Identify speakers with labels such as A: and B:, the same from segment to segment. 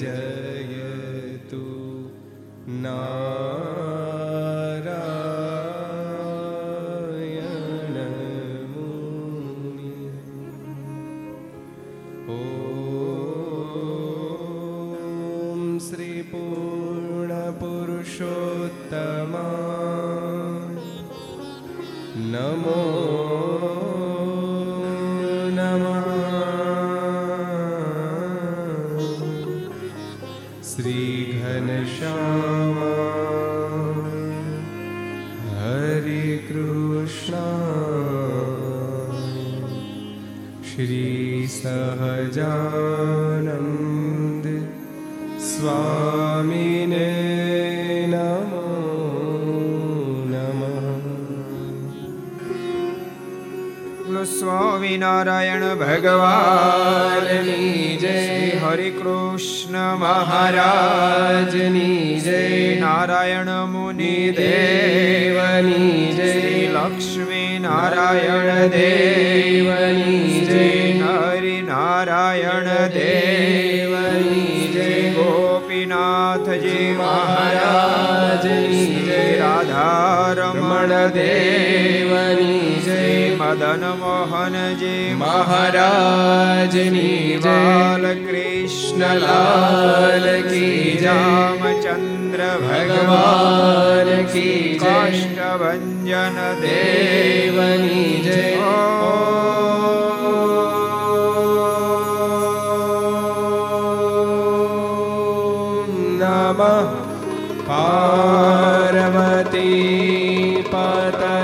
A: Yeah.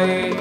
A: away.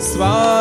A: Swami.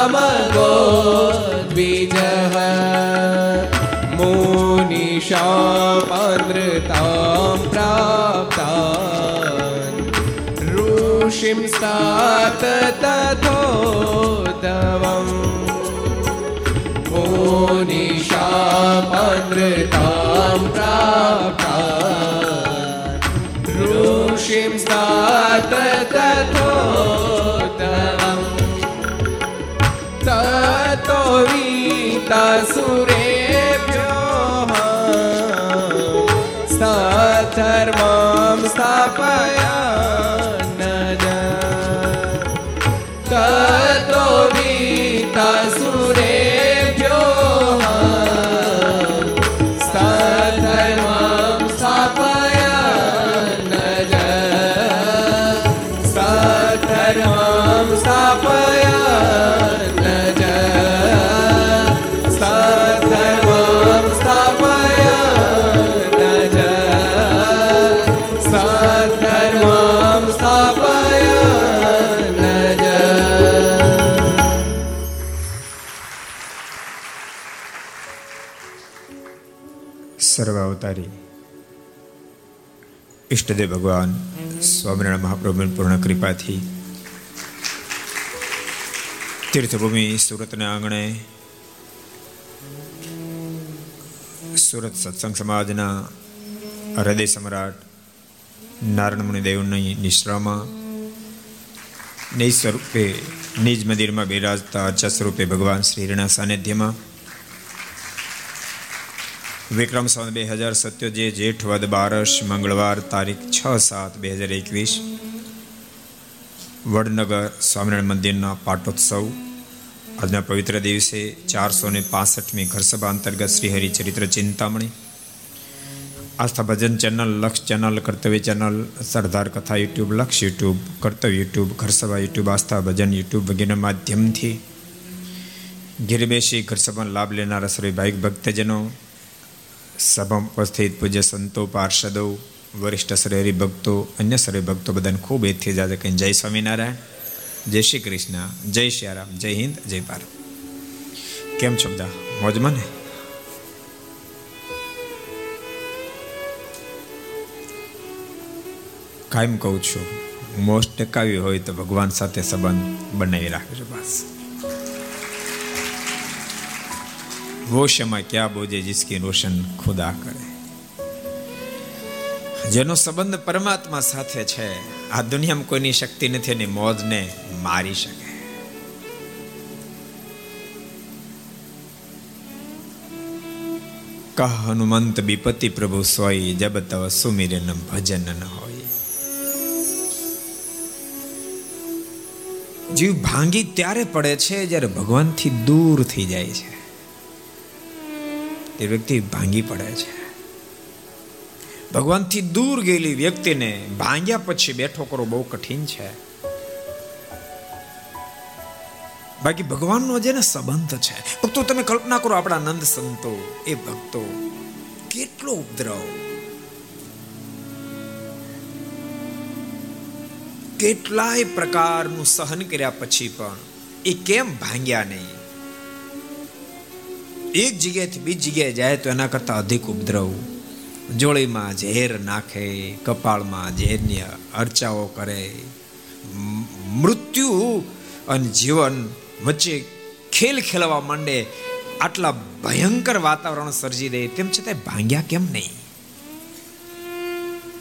A: समगो द्विजः मुनिशापानृतां प्राप्तान् ऋषिं स्तात तथोद्धवम् मुनिशापानृतां प्राप्तान् ऋषिं स्तात तथोद्धवम् ततो वीतासुरेभ्योः
B: ઈષ્ટદેવ ભગવાન સ્વામિનારાયણ મહાપ્રભુની પૂર્ણ કૃપાથી તીર્થભૂમિ સુરતના આંગણે સુરત સત્સંગ સમાજના હૃદય સમ્રાટ નારાયણ મુનિ દેવની નિશ્રામાં નિજ સ્વરૂપે નિજ મંદિરમાં બિરાજતા અર્ચા સ્વરૂપે ભગવાન શ્રીના સાનિધ્યમાં વિક્રમ સંવત બે હજાર સત્યોજે જેઠ વદ બારસ, મંગળવાર તારીખ છ સાત બે હજાર એકવીસ, વડનગર સ્વામિનારાયણ મંદિરના પાટોત્સવ. આજના પવિત્ર દિવસે ચારસો ને પાસઠમી ઘરસભા અંતર્ગત Shrihari Charitra Chintamani. Aastha Bhajan channel, Laksh channel, Kartavya channel, Sardar Katha YouTube, Laksh YouTube, Kartavya YouTube, Gharsabha YouTube, Aastha Bhajan YouTube વગેરે માધ્યમથી. ઘેર બેસી ઘરસભાનો લાભ લેનારા સર્વે ભાઈક ભક્તજનો સભામાં ઉપસ્થિત પૂજ્ય સંતો, પાર્ષદો, વરિષ્ઠ શ્રેરી ભક્તો, અન્ય સર્વે ભક્તો બધાને ખૂબ એથી જાતે કહીને જય સ્વામિનારાયણ, જય શ્રી કૃષ્ણ, જય શ્રી રામ, જય હિન્દ, જય ભારત. કેમ છો બધા? મોજમાં ને કાયમ કહું છું મોસ્ટ ટકાવી હોય તો ભગવાન સાથે સંબંધ બનાવી રાખજો બસ. ગોશમાં ક્યાં બોજે જિસકી રોશન ખુદા કરે. જેનો સંબંધ પરમાત્મા સાથે છે, આ દુનિયામાં કોઈની શક્તિ નથી એની મોજને મારી શકે. કહ, હનુમંત વિપતિ પ્રભુ સોય જબ તવ સુમિરન ભજન ન હોય. જીવ ભાંગી ત્યારે પડે છે, જ્યારે ભગવાનથી દૂર થઈ જાય છે. એ વ્યક્તિ ભાંગી પડે છે. ભગવાનથી દૂર ગયેલી વ્યક્તિને ભાંગ્યા પછી બેઠો કરવો બહુ કઠિન છે. બાકી ભગવાનનો જેને સંબંધ છે. ભક્તો, તમે કલ્પના કરો આપણા નંદ સંતો, એ ભક્તો, કેટલો ઉપદ્રવ. કેટલાય પ્રકારનું સહન કર્યા પછી પણ એ કેમ ભાંગ્યા નહીં? એક જગ્યાએથી બીજી જગ્યાએ જાય તો એના કરતાં અધિક ઉપદ્રવ. જોળીમાં ઝેર નાખે, કપાળમાં ઝેરની અર્ચાઓ કરે. મૃત્યુ અને જીવન વચ્ચે ખેલ ખેલવા માંડે આટલા ભયંકર વાતાવરણ સર્જી દે, તેમ છતાં ભાંગ્યા કેમ નહીં?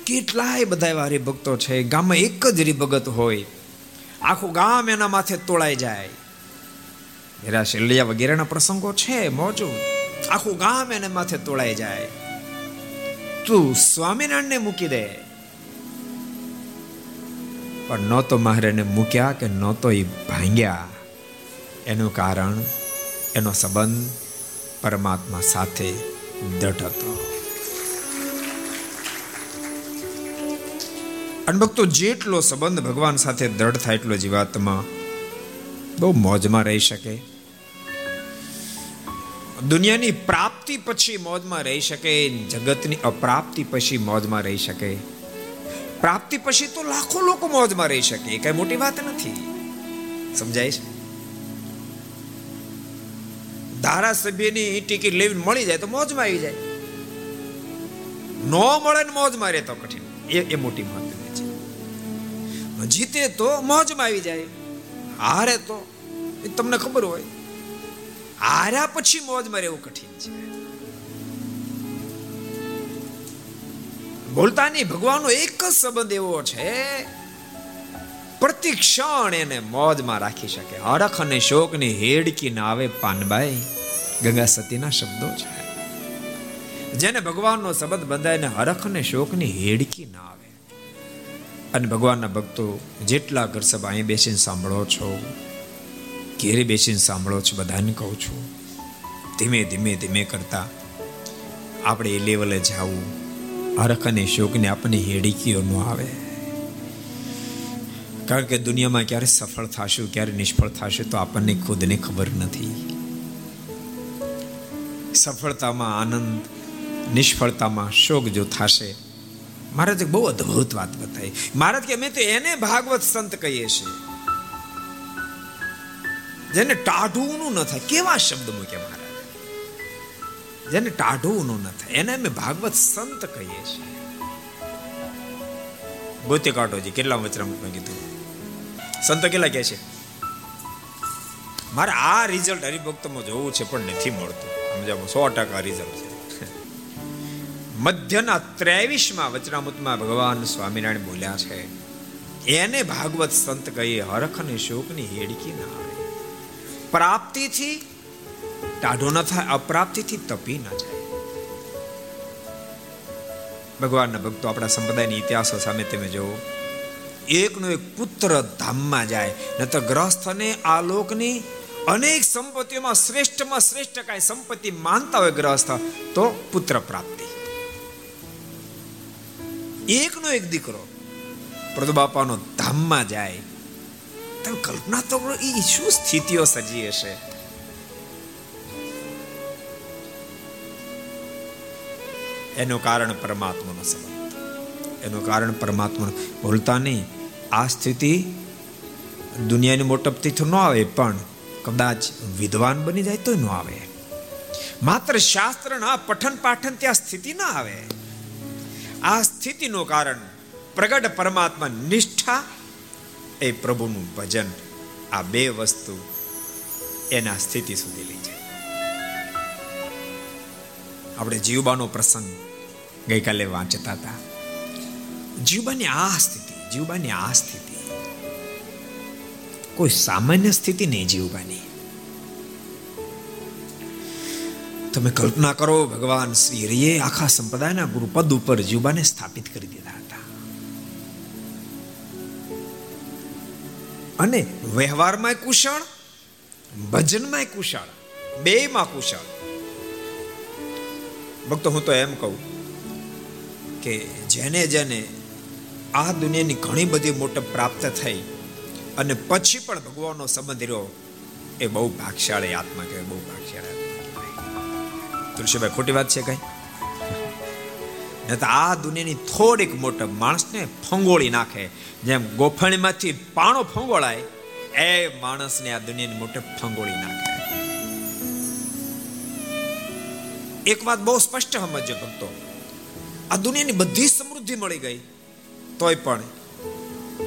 B: કેટલાય બધા એવા હરિભક્તો છે, ગામમાં એક જ હરિભગત હોય. આખું ગામ એના માથે તોળાઈ જાય. હેરા શિલ્લિયા વગેરેના પ્રસંગો છે, મોજો. આખું ગામ એને માથે તોળાઈ જાય. તું સ્વામિનારાયણને મૂકી દે. પણ ન તો મહારાજને મૂક્યા કે ન તો એ ભાંગ્યા. એનું કારણ, એનો સંબંધ પરમાત્મા સાથે દઢ હતો. અનભક્તો, જેટલો સંબંધ ભગવાન સાથે દ્રઢ થાય એટલો જીવાત્મા બહુ મોજમાં રહી શકે. દુનિયાની પ્રાપ્તિ પછી મોજમાં રહી શકે, જગતની અપ્રાપ્તિ પછી મોજમાં રહી શકે. પ્રાપ્તિ પછી તો લાખો લોકો મોજમાં રહી શકે કઈ મોટી વાત નથી. સમજાય છે? ધારાસભ્યની ટિકિટ લેવી મળી જાય તો મોજમાં આવી જાય. નો મળે ને મોજમાં રહે તો કઠિન. એ એ મોટી વાત છે. જીતે તો મોજમાં આવી જાય. હારે તો તમને ખબર હોય. હાર્યા પછી મોજમાં રહેવું કઠિન છે. બોલતા નહીં ભગવાનનો એક જ સંબંધ એવો છે, પ્રતિક્ષણ એને મોજમાં રાખી શકે. હરખ અને શોકની હેડકી ના આવે પાનબાઈ. ગંગા સતીના શબ્દો છે. જેને ભગવાનનો સંબંધ બંધાઈને હરખ અને શોકની હેડકી ના આવે અને ભગવાનના ભક્તો જેટલા ઘર સભા અહીં બેસીને સાંભળો છો ઘેરે બેસીને સાંભળો છો, બધાને કહું છું. ધીમે ધીમે ધીમે કરતા આપણે એ લેવલે જવું. હરખ અને શોકને આપણને હેડીકીઓ ન આવે. કારણ કે દુનિયામાં ક્યારે સફળ થશું, ક્યારે નિષ્ફળ થશે તો આપણને ખુદને ખબર નથી. સફળતામાં આનંદ, નિષ્ફળતામાં શોક જો થશે મહારાજે બહુ અદ્ભુત વાત બતાવી મહારાજ કે અમે તો એને ભાગવત સંત કહીએ છીએ. જેને ટાઢુંનું ન થાય. કેવા શબ્દ મૂક્યા મહારાજ જેને ટાઢુંનું ન થાય. એને અમે ભાગવત સંત કહીએ છીએ. ગોતે કાઢોજી, કેટલા વચરામૃતમાં કીધું? સંતો કેટલા કહે છે? મારે આ રિઝલ્ટ હરિભક્તમાં જોવું છે, પણ નથી મળતું. સમજાવો? સો ટકા રિઝલ્ટ છે. મધ્યના ત્રેવીસમાં વચનામૃતમાં ભગવાન સ્વામિનારાયણ બોલ્યા છે, એને ભાગવત સંત કહીએ હરખ અને શોકની હેડકી ના પ્રાપ્તિથી ટાઢો ન થાય અપ્રાપ્તિથી તપી ન જાય. ભગવાનના ભક્તો આપણા સંપ્રદાયની ઇતિહાસો સામે તમે જુઓ. એકનો એક પુત્ર ધામમાં જાય ન તો ગ્રહસ્થને આ લોકની અનેક સંપત્તિઓમાં શ્રેષ્ઠમાં શ્રેષ્ઠ કાંઈ સંપત્તિ માનતા હોય ગ્રહસ્થ તો પુત્ર પ્રાપ્તિ. એકનો એક દીકરો પ્રભુ બાપાનો ધામમાં જાય તમે કલ્પના તો કરો એ શું સ્થિતિઓ સજી હશે? એનું કારણ પરમાત્માનો સંબંધ. એનું કારણ પરમાત્માનો ભૂલતા નહીં, આ સ્થિતિ દુનિયાની મોટપથી તો ન આવે, પણ કદાચ વિદ્વાન બની જાય તો ન આવે. માત્ર શાસ્ત્રના પઠન પાઠન ત્યાં સ્થિતિ ના આવે. આ સ્થિતિનું કારણ પ્રગટ પરમાત્મા નિષ્ઠા એ પ્રભુનું ભજન આ બે વસ્તુ એના સ્થિતિ સુધી લઈ જાય. આપણે જીવબાનો પ્રસંગ ગઈકાલે વાંચતા હતા. જીવબાની આ સ્થિતિ, જીવબાની આ સ્થિતિ. કોઈ સામાન્ય સ્થિતિ નહીં જીવબાની. તમે કલ્પના કરો, ભગવાન શ્રી હરિએ આખા સંપ્રદાયના ગુરુપદ ઉપર જીવબાને સ્થાપિત કરી દીધા. અને વ્યવહારમાં કુશળ, ભજનમાં કુશળ બેમાં કુશળ. ભક્તો, હું તો એમ કહું કે જેને જેને આ દુનિયાની ઘણી બધી મોટપ પ્રાપ્ત થઈ અને પછી પણ ભગવાનનો સંબંધ રહ્યો, એ બહુ ભાગશાળી આત્મા કહેવાય, બહુ ભાગશાળી આત્મા તુલસીભાઈ, ખોટી વાત છે કઈ? તો આ દુનિયાની થોડીક મોટપ માણસને ફંગોળી નાખે. જેમ ગોફણીમાંથી પાણો ફંગોળાય, એ માણસને આ દુનિયાની મોટપ ફંગોળી નાખે. એક વાત બહુ સ્પષ્ટ સમજજો ભક્તો. આ દુનિયાની બધી સમૃદ્ધિ મળી ગઈ. તોય પણ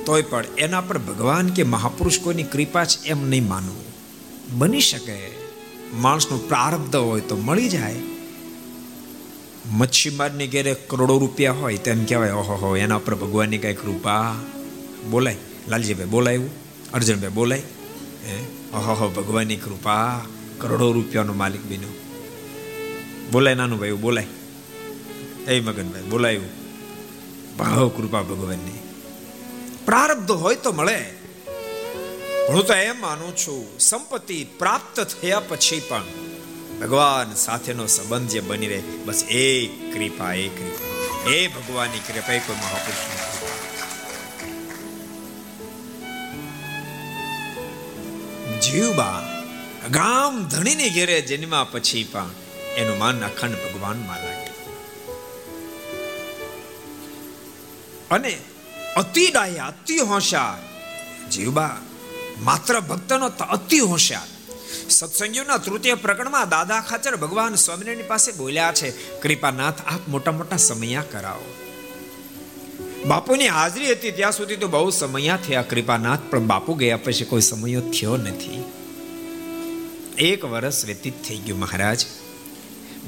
B: તોય પણ એના પર ભગવાન કે મહાપુરુષ કોઈની કૃપા છે એમ નહીં માનવું. બની શકે. માણસનું પ્રારબ્ધ હોય તો મળી જાય. મચ્છીમારની ઘેરે કરોડો રૂપિયા હોય તેમ કહેવાય. ઓહો એના ઉપર ભગવાનની કાંઈ કૃપા. બોલાય, લાલજીભાઈ બોલાયું, અર્જુનભાઈ બોલાય. હે? ઓહો ભગવાનની કૃપા, કરોડો રૂપિયાનો માલિક બન્યો. બોલાય નાનું ભાઈ બોલાય. એ મગનભાઈ બોલાયું. ભાવ કૃપા ભગવાનની. પ્રારબ્ધ હોય તો મળે. હું તો એમ માનું છું, સંપત્તિ પ્રાપ્ત થયા પછી પણ ભગવાન સાથેનો સંબંધ જે બની રહે, બસ એ કૃપા એ કૃપા. એ ભગવાનની કૃપા એ કોઈ મહાપુરુષની જીવબા ગામ ધણીને ઘેરે જન્મા પછી પણ એનું માન અખંડ ભગવાનમાં લાગે. અને અતિ ડાયા અતિ હોશિયાર જીવબા માત્ર ભક્તનો અતિ હોશિયાર. સત્સંગીઓના તૃતીય પ્રકરણમાં દાદા ખાચર ભગવાન સ્વામિનારાયણ પાસે બોલ્યા છે, કૃપાનાથ, આપ મોટા મોટા સમયા કરાવો. બાપુની હાજરી હતી ત્યાં સુધી તો બહુ સમયા થયા કૃપાનાથ, પણ બાપુ ગયા પછી કોઈ સમયો થયો નથી. એક વર્ષ વ્યતીત થઈ ગયું મહારાજ.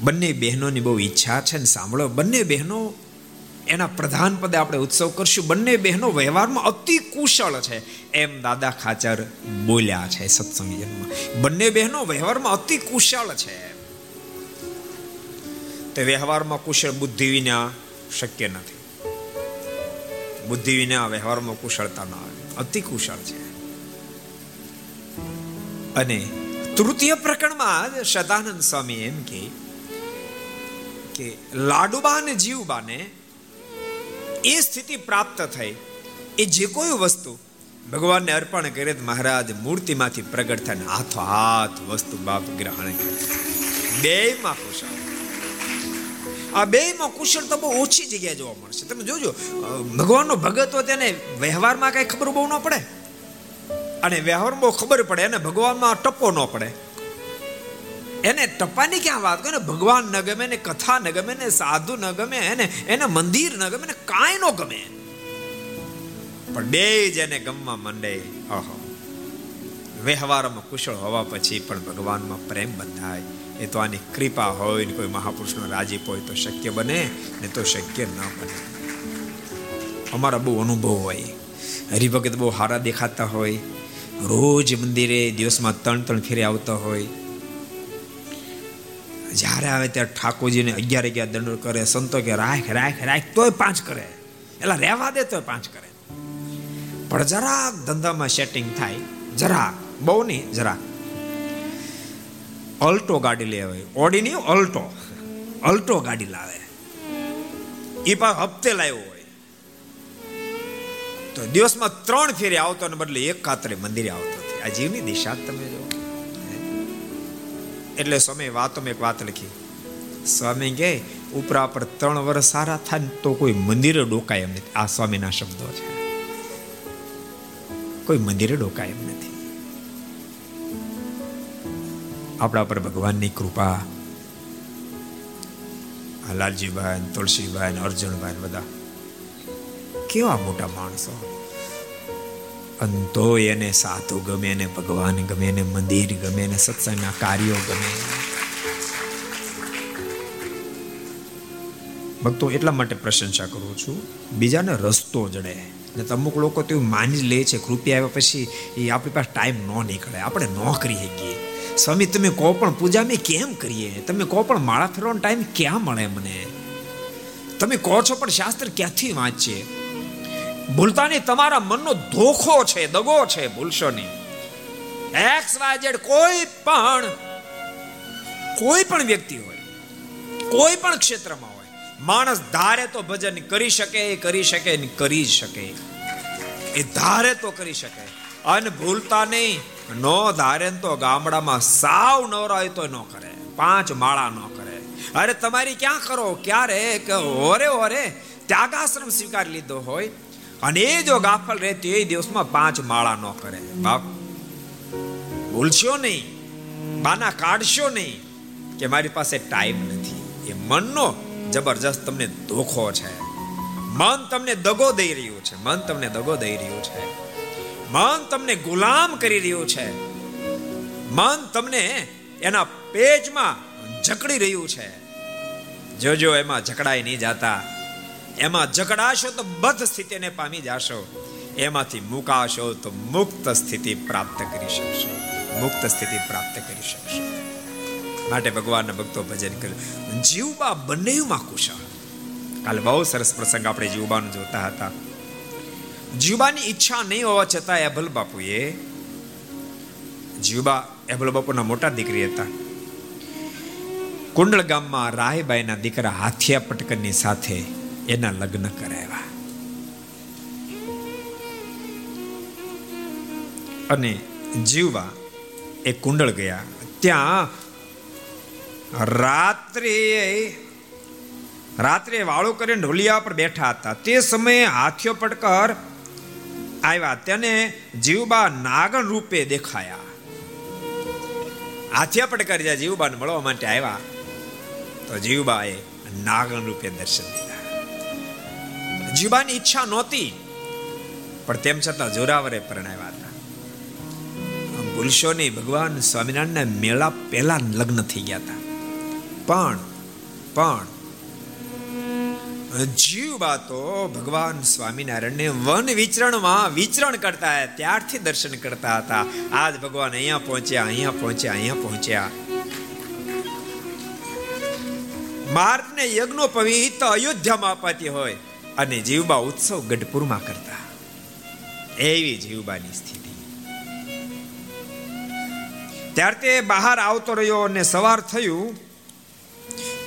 B: બંને બહેનોની બહુ ઈચ્છા છે ને સાંભળો, બંને બહેનો એના પ્રધાન પદે આપણે ઉત્સવ કરશું. બંને બહેનો વ્યવહારમાં અતિ કુશળ છે. એમ દાદા ખાચર બોલ્યા છે સત્સંગીમાં બંને બહેનો વ્યવહારમાં અતિ કુશળ છે. તે વ્યવહારમાં કુશળ બુદ્ધિ વિના શક્ય નથી. બુદ્ધિ વિના વ્યવહારમાં કુશળતા ના આવે. અતિ કુશળ છે. અને તૃતીય પ્રકરણમાં સદાનંદ સ્વામી એમ કે લાડુબા અને જીવબાને એ સ્થિતિ પ્રાપ્ત થઈ. એ જે કોઈ વસ્તુ ભગવાનને અર્પણ કરે મહારાજ મૂર્તિમાંથી પ્રગટ થઈને હાથો હાથ વસ્તુ બાપ ગ્રહણ કરે. બે માં કુશળ. આ બે માં કુશળતા બહુ ઓછી જગ્યાએ જોવા મળશે. તમે જોજો ભગવાનનો ભગત હોય તેને વ્યવહારમાં કઈ ખબર બહુ ન પડે. અને વ્યવહારમાં બહુ ખબર પડે અને ભગવાનમાં ટપ્પો ન પડે. એને ટપાની ક્યાં વાત કરે? ભગવાન ન ગમે ને કથા ન ગમે ને સાધુ ન ગમે, એને એને મંદિર ન ગમે ને કાંઈ ન ગમે. પણ બે એને ગમવા માંડે. ઓહો. વ્યવહારમાં કુશળ હોવા પછી પણ ભગવાનમાં પ્રેમ બંધાય. એ તો આની કૃપા હોય ને કોઈ મહાપુરુષનો રાજીપ હોય તો શક્ય બને, ને તો શક્ય ન બને. અમારા બહુ અનુભવ હોય. હરિભગત બહુ સારા દેખાતા હોય. રોજ મંદિરે દિવસમાં ત્રણ ત્રણ ફેરે આવતા હોય. જ્યારે આવે ત્યારે ઠાકોરજીને અગિયાર અગિયાર દંડ કરે, સંતો કે રાખ રાખ રાખ, તોય પાંચ કરે. એટલે રહેવા દે તોય પાંચ કરે. પણ જરાક ધંધામાં સેટિંગ થાય, જરા, બહુ નહીં, જરા. અલ્ટો ગાડી લે આવે ઓડી નહીં, અલ્ટો. અલ્ટો ગાડી લાવે. એ પણ હપ્તે લાવ્યો હોય. તો દિવસમાં ત્રણ ફેરી આવતો ને બદલે એક કાતરે મંદિરે આવતો આ જીવની દિશા તમે એટલે સ્વામી વાતોમાં એક વાત લખી. સ્વામી કે, ઉપરા પર ત્રણ વર્ષ સારા થાય તો કોઈ મંદિરે ડોકાય એમ નથી. આ સ્વામીના શબ્દો છે. કોઈ મંદિરે ડોકાય એમ નથી. આપણા પર ભગવાનની કૃપા લાલજીભાઈ તુલસીભાઈ અર્જુનભાઈ બધા. કેવા મોટા માણસો. અંતો એને સાધુ ગમે એને ભગવાન ગમે એને મંદિર ગમે એને સત્સંગના કાર્યો ગમે. ભક્તો, એટલા માટે પ્રશંસા કરું છું. બીજાને રસ્તો જડે. ને અમુક લોકો તો માની લે છે, કૃપયા આવ્યા પછી એ આપણી પાસે ટાઈમ ન નીકળે. આપણે ન કરી શકીએ સ્વામી, તમે કહો પણ પૂજા મેં કેમ કરીએ? તમે કહો પણ માળા ફેરવાનો ટાઈમ ક્યાં મળે મને? તમે કહો છો પણ શાસ્ત્ર ક્યાંથી વાંચીએ ભૂલતા નહીં તમારા મનનો ધોખો છે, દગો છે, ભૂલશો નહીં. એક્સ વાય કોઈ પણ કોઈ પણ વ્યક્તિ હોય, કોઈ પણ ક્ષેત્રમાં હોય, માણસ ધારે તો ભજન કરી શકે કરી શકે કરી શકે. એ ધારે તો કરી શકે. અને ભૂલતા નહીં, નો ધારે તો ગામડામાં સાવ નવરાય તો ન કરે, પાંચ માળા ન કરે. અરે તમારી ક્યાં કરો? ક્યારે? કે ઓરે ઓરે ત્યાગાશ્રમ સ્વીકાર લીધો હોય અને એ જો ગાફલ રહેતી એ દિવસમાં પાંચ માળા ન કરે. બાપ, ભૂલશો નહીં, બાના કાઢશો નહીં કે મારી પાસે ટાઈમ નથી. એ મનનો જબરજસ્ત તમને ધોખો છે. મન તમને દગો દઈ રહ્યું છે. મન તમને દગો દઈ રહ્યું છે. મન તમને ગુલામ કરી રહ્યું છે. મન તમને એના પેજમાં જકડી રહ્યું છે. જોજો, એમાં જકડાઈ નહીં જાતા. એમાં જકડાશો તો બધ સ્થિતિને પામી જાશો. એમાંથી મુકાશો તો મુક્ત સ્થિતિ પ્રાપ્ત કરી શકશો. મુક્ત સ્થિતિ પ્રાપ્ત કરી શકશો. માટે ભગવાનના ભક્તો ભજન કર્યું. જીવબા બંનેમાં કુશળ. કાલે બહુ સરસ પ્રસંગ આપણે જીવબાનું જોતા હતા. જીવબાની ઈચ્છા નહીં હોવા છતાં એભલ બાપુએ જીવબા એભલ બાપુના મોટા દીકરી હતા. કુંડળ ગામમાં રાયબાઈના દીકરા હાથિયા પટકરની સાથે એના લગ્ન કરાવ્યા. અને જીવવા એ કુંડળ ગયા. ત્યાં રાત્રે રાત્રે વાળો કરીને ઢોલિયા પર બેઠા હતા. તે સમયે હાથીઓ પટકર આવ્યા તેને જીવબા નાગણ રૂપે દેખાયા. હાથિયા પટકર જ્યાં જીવબાને મળવા માટે આવ્યા, તો જીવબાએ નાગણ રૂપે દર્શન દીધા જીવબાની ઈચ્છા નહોતી. પણ તેમ છતાં જોરાવરે પરણાવ્યા હતા. ભૂલશો નહીં, ભગવાન સ્વામિનારાયણના મેળા પહેલા લગ્ન થઈ ગયા હતા. પણ પણ જીવબા તો ભગવાન સ્વામિનારાયણને વન વિચરણમાં વિચરણ કરતા ત્યારથી દર્શન કરતા હતા. આજ ભગવાન અહીંયા પહોંચ્યા અહીંયા પહોંચ્યા અહીંયા પહોંચ્યા. માર્ગને યજ્ઞોપવિત અયોધ્યામાં અપાતી હોય. અને જીવબા ઉત્સવ ગઢપુરમાં કરતા. એવી જીવબાની સ્થિતિ. ત્યાર તે બહાર આવતો રહ્યો અને સવાર થયું,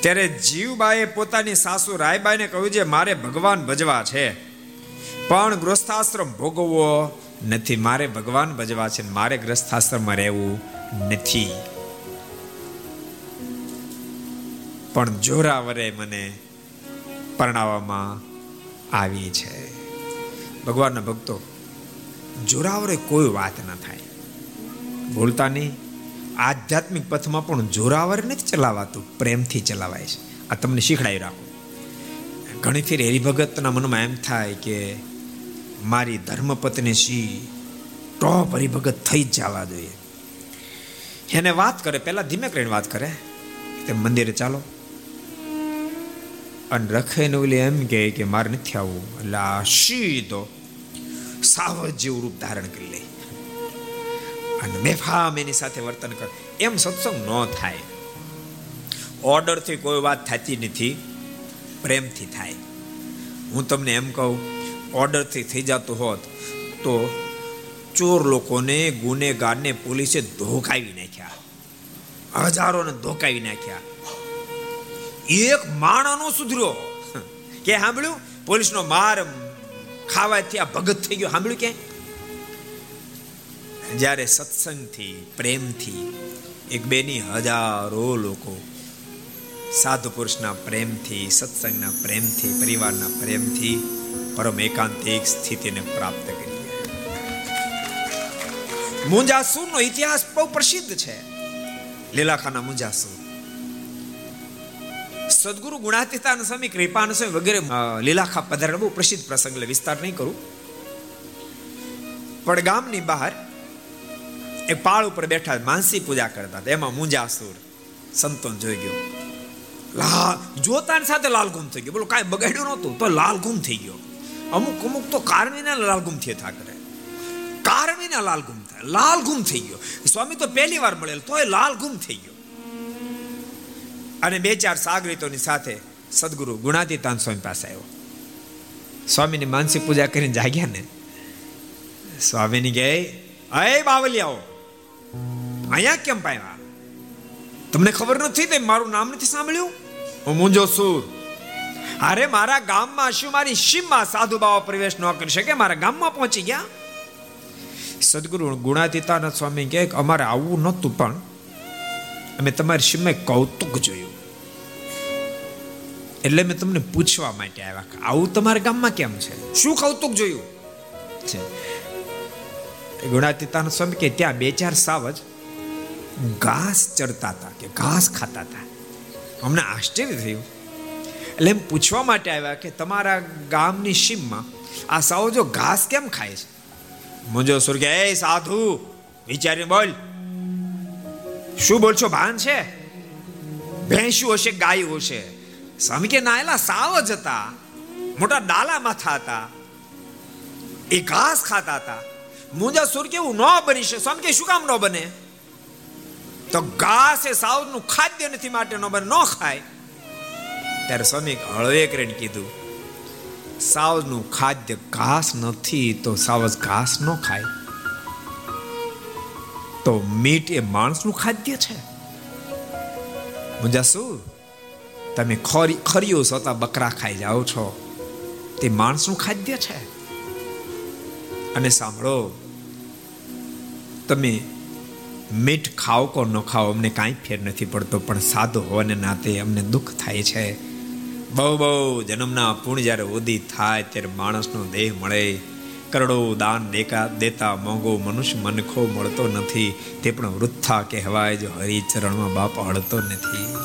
B: ત્યારે જીવબાએ પોતાની સાસુ રાયબાઈને કહ્યું છે મારે ભગવાન ભજવા છે, પણ ગૃહસ્થાશ્રમ ભોગવવો નથી, મારે ભગવાન ભજવા છે મારે ગ્રસ્થાશ્રમમાં રહેવું નથી. પણ જોરાવરે મને પરણાવવામાં આવી છે. ભગવાનના ભક્તો, જોરાવરે કોઈ વાત ન થાય. ભૂલતા નહીં. આધ્યાત્મિક પથમાં પણ જોરાવર નથી ચલાવાતું, પ્રેમથી ચલાવાય છે. આ તમને શીખડાવી રાખો. ઘણી ફેર હરિભગતના મનમાં એમ થાય કે મારી ધર્મપત્ની શી ટોપ હરિભગત થઈ જ જવા જોઈએ. એને વાત કરે, પહેલાં ધીમે કરીને વાત કરે. તે મંદિરે ચાલો. અને રખે ને ઓલી એમ કહે કે મારે નથી આવવું એટલે આ સીધો સાવજ જેવું રૂપ ધારણ કરી લે અને બેફામ એની સાથે વર્તન કર એમ સત્સંગ ન થાય ઓર્ડરથી કોઈ વાત થતી નથી પ્રેમથી થાય હું તમને એમ કહું ઓર્ડરથી થઈ જતું હોત તો ચોર લોકોને ગુનેગારને પોલીસે ધોકાવી નાખ્યા હજારોને ધોકાવી નાખ્યા એક માણસનો સુધર્યો કે સાંભળ્યું પોલીસનો માર ખાવાથી આ ભગત થઈ ગયો. સાંભળ્યું કે? જ્યારે સત્સંગથી, પ્રેમથી એક બેની હજારો લોકો સાધુ પુરુષના પ્રેમથી, સત્સંગના પ્રેમથી, પરિવારના પ્રેમથી પરમ એકાંતિક સ્થિતિને પ્રાપ્ત કરી. મુંજાસુરનો ઇતિહાસ બહુ પ્રસિદ્ધ છે. લીલાખાના મુંજાસુર. સદગુરુ ગુણાતીતાન સ્વામી કૃપાન સ્વામી વગેરે લીલાખા પધારેલા બહુ પ્રસિદ્ધ પ્રસંગ એટલે વિસ્તાર નહીં કરું. પણ ગામની બહાર એક પાળ ઉપર બેઠા માનસી પૂજા કરતા એમાં મુંજાસુર સંતોન જોઈ ગયો. લાલ, જોતાની સાથે લાલ ગુમ થઈ ગયો. બોલો, કાંઈ બગાડ્યું નહોતું, તો લાલ ગુમ થઈ ગયો. અમુક અમુક તો કારમીના લાલ ગુમ થયા કરે કારમીના લાલ ગુમ થાય. લાલ થઈ ગયો. સ્વામી તો પહેલી વાર મળેલ, તોય લાલ ગુમ થઈ ગયો. અને બે ચાર સાગરીતોની સાથે સદગુરુ ગુણાતીતાન સ્વામી પાસે આવ્યો. સ્વામીની માનસી પૂજા કરીને જાગ્યા ને, સ્વામીની ગઈ, અય બાવલિયાઓ, અહીંયા કેમ પાયા તમને ખબર નથી તે મારું નામ નથી સાંભળ્યું? હું મુંજો સુર અરે મારા ગામમાં શું મારી શિમમાં સાધુ બાવા પ્રવેશ ન કરી શકે? મારા ગામમાં પહોંચી ગયા? સદગુરુ ગુણાતીતાના સ્વામી કહે અમારે આવવું નહોતું પણ અમે તમારી સીમે કૌતુક જોયું. એટલે મેં તમને પૂછવા માટે આવ્યા કે આવું તમારા ગામમાં કેમ છે? શું કૌતુક જોયું? છે. ગુણાતીતાનંદ સ્વામી કે ત્યાં બે ચાર સાવજ ઘાસ ચરતા હતા કે ઘાસ ખાતા હતા. અમને આશ્ચર્ય થયું. એટલે એમ પૂછવા માટે આવ્યા કે તમારા ગામની સીમમાં આ સાવજો ઘાસ કેમ ખાય છે? મુંજો સુર કે એ સાધુ વિચારી બોલ. શું બોલ છો ભાન છે? ભેંસું હશે ગાયું હશે. સ્વામી કે ના એલા સાવ જ હતા. મોટા ડાલા માથા હતા એ ઘાસ ખાતા હતા. મુંજા સુર કેવું ન બની છે સ્વામી કે શું કામ ન બને? તો ઘાસ એ સાવનું ખાદ્ય નથી માટે ન બને, ન ખાય. ત્યારે સ્વામી હળવે કરીને કીધું સાવજનું ખાદ્ય ઘાસ નથી, તો સાવજ ઘાસ ન ખાય. તો મીટ એ માણસનું ખાદ્ય છે. મુંજા શું તમે ખરી ખરીઓ સોતા બકરા ખાઈ જાઓ છો. તે માણસનું ખાદ્ય છે. અને સાંભળો, તમે મીઠ ખાઓ કો ન ખાઓ, અમને કાંઈ ફેર નથી પડતો, પણ સાદો હોવાને નાતે અમને દુઃખ થાય છે. બહુ બહુ જન્મના પૂર્ણ જ્યારે ઉદી થાય, ત્યારે માણસનો દેહ મળે. કરોડો દાન દેકા દેતા મોંઘો મનુષ્ય મનખો મળતો નથી. તે પણ વૃથા કહેવાય, જો હરિચરણમાં બાપ હળતો નથી.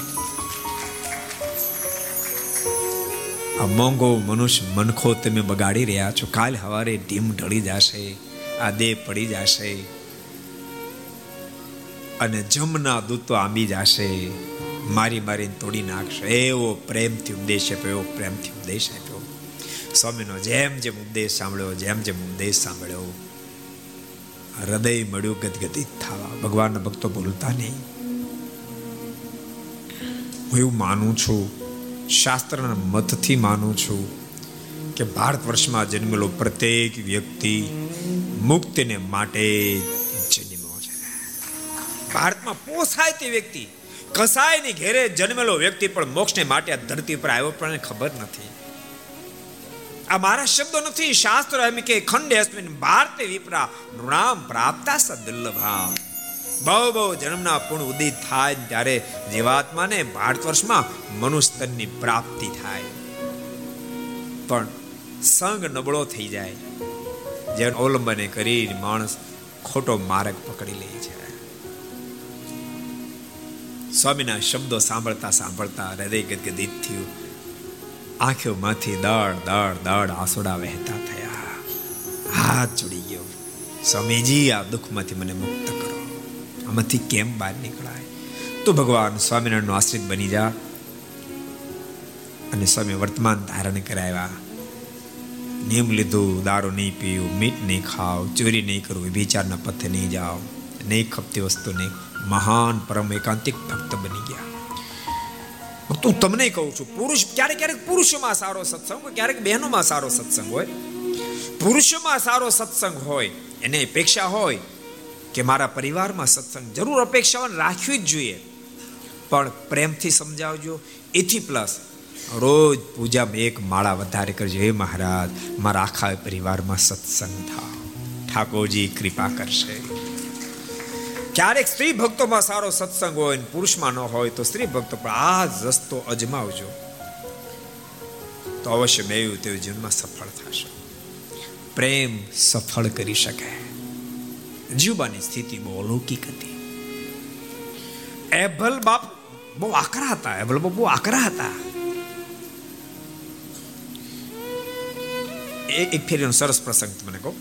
B: આ મોંઘો મનુષ્ય મનખો તમે બગાડી રહ્યા છો. કાલ હવારે ઢીમ ઢળી જશે, આ દેહ પડી જશે અને જમના દૂતો આંબી જશે. મારી મારીને તોડી નાખશે. એવો પ્રેમથી ઉપદેશ આપ્યો, એવો પ્રેમથી ઉપદેશ આપ્યો. સ્વામીનો જેમ જેમ ઉપદેશ સાંભળ્યો, જેમ જેમ ઉપદેશ સાંભળ્યો. હૃદય મળ્યું ગદગદિત થવા. ભગવાનના ભક્તો બોલતા નહીં. હું એવું માનું છું શાસ્ત્રના મતથી માનું છું કે ભારત વર્ષમાં જન્મેલો પ્રત્યેક વ્યક્તિ મુક્તિને માટે જન્મ્યો છે. ભારતમાં પોસાય તે વ્યક્તિ, કસાયની ઘેરે જન્મેલો વ્યક્તિ પણ મોક્ષને માટે આ ધરતી પર આવ્યો પણ ખબર નથી. આ મારા શબ્દો નથી, શાસ્ત્ર એમ કે ખંડે અસ્મિન ભારતે વિપરા નૃણામ પ્રાપ્તા સદુલ્લભા. બહુ બહુ જન્મના પૂર્ણ ઉદિત થાય ત્યારે જીવાત્માને ભારત વર્ષમાં મનુસ્તનની પ્રાપ્તિ થાય. પણ સંગ નબળો થઈ જાય. જેને અવલંબને કરી માણસ ખોટો માર્ગ પકડી લે છે. સ્વામીના શબ્દો સાંભળતા સાંભળતા હૃદય ગદગદિત થયું. આંખોમાંથી દળ દળ દળ આસોડા વહેતા થયા. હાથ ચડી ગયો. સ્વામીજી, આ દુઃખમાંથી મને મુક્ત કરો. આમાંથી કેમ બહાર નીકળાય? તો ભગવાન સ્વામિનારાયણનો આશ્રિત બની જા અને સ્વામી વર્તમાન ધારણ કરાવ્યા. નિયમ લીધું, દારૂ નહીં પીવું મીઠ નહીં ખાવ ચોરી નહીં કરવું વિચારના પથે નહીં જાઓ. નહીં ખપતી નહીં મહાન પરમ એકાંતિક ભક્ત બની ગયા. તું તમને કહું છું, પુરુષ ક્યારેક ક્યારેક પુરુષોમાં સારો સત્સંગ હોય, ક્યારેક બહેનોમાં સારો સત્સંગ હોય. પુરુષોમાં સારો સત્સંગ હોય, એને અપેક્ષા હોય કે મારા પરિવારમાં સત્સંગ જરૂર અપેક્ષાઓ રાખવી જ જોઈએ. પણ પ્રેમથી સમજાવજો, એથી પ્લસ રોજ પૂજામાં એક માળા વધારે કરજો. હે મહારાજ, મારા આખા પરિવારમાં સત્સંગ થાવ. ઠાકોરજી કૃપા કરશે. ક્યારેક સ્ત્રી ભક્તોમાં સારો સત્સંગ હોય ને પુરુષમાં ન હોય તો સ્ત્રી ભક્તો પણ આ રસ્તો અજમાવજો. તો અવશ્ય મેં તેઓ જીવનમાં સફળ થશે. પ્રેમ સફળ કરી શકે. જીવવાની સ્થિતિ બહુ અલૌકિક હતી. એભલ બાપ બહુ આકરા હતા, એભલ બાપ બહુ આકરા હતા. એક ફેરીનો સરસ પ્રસંગ તમને કહું.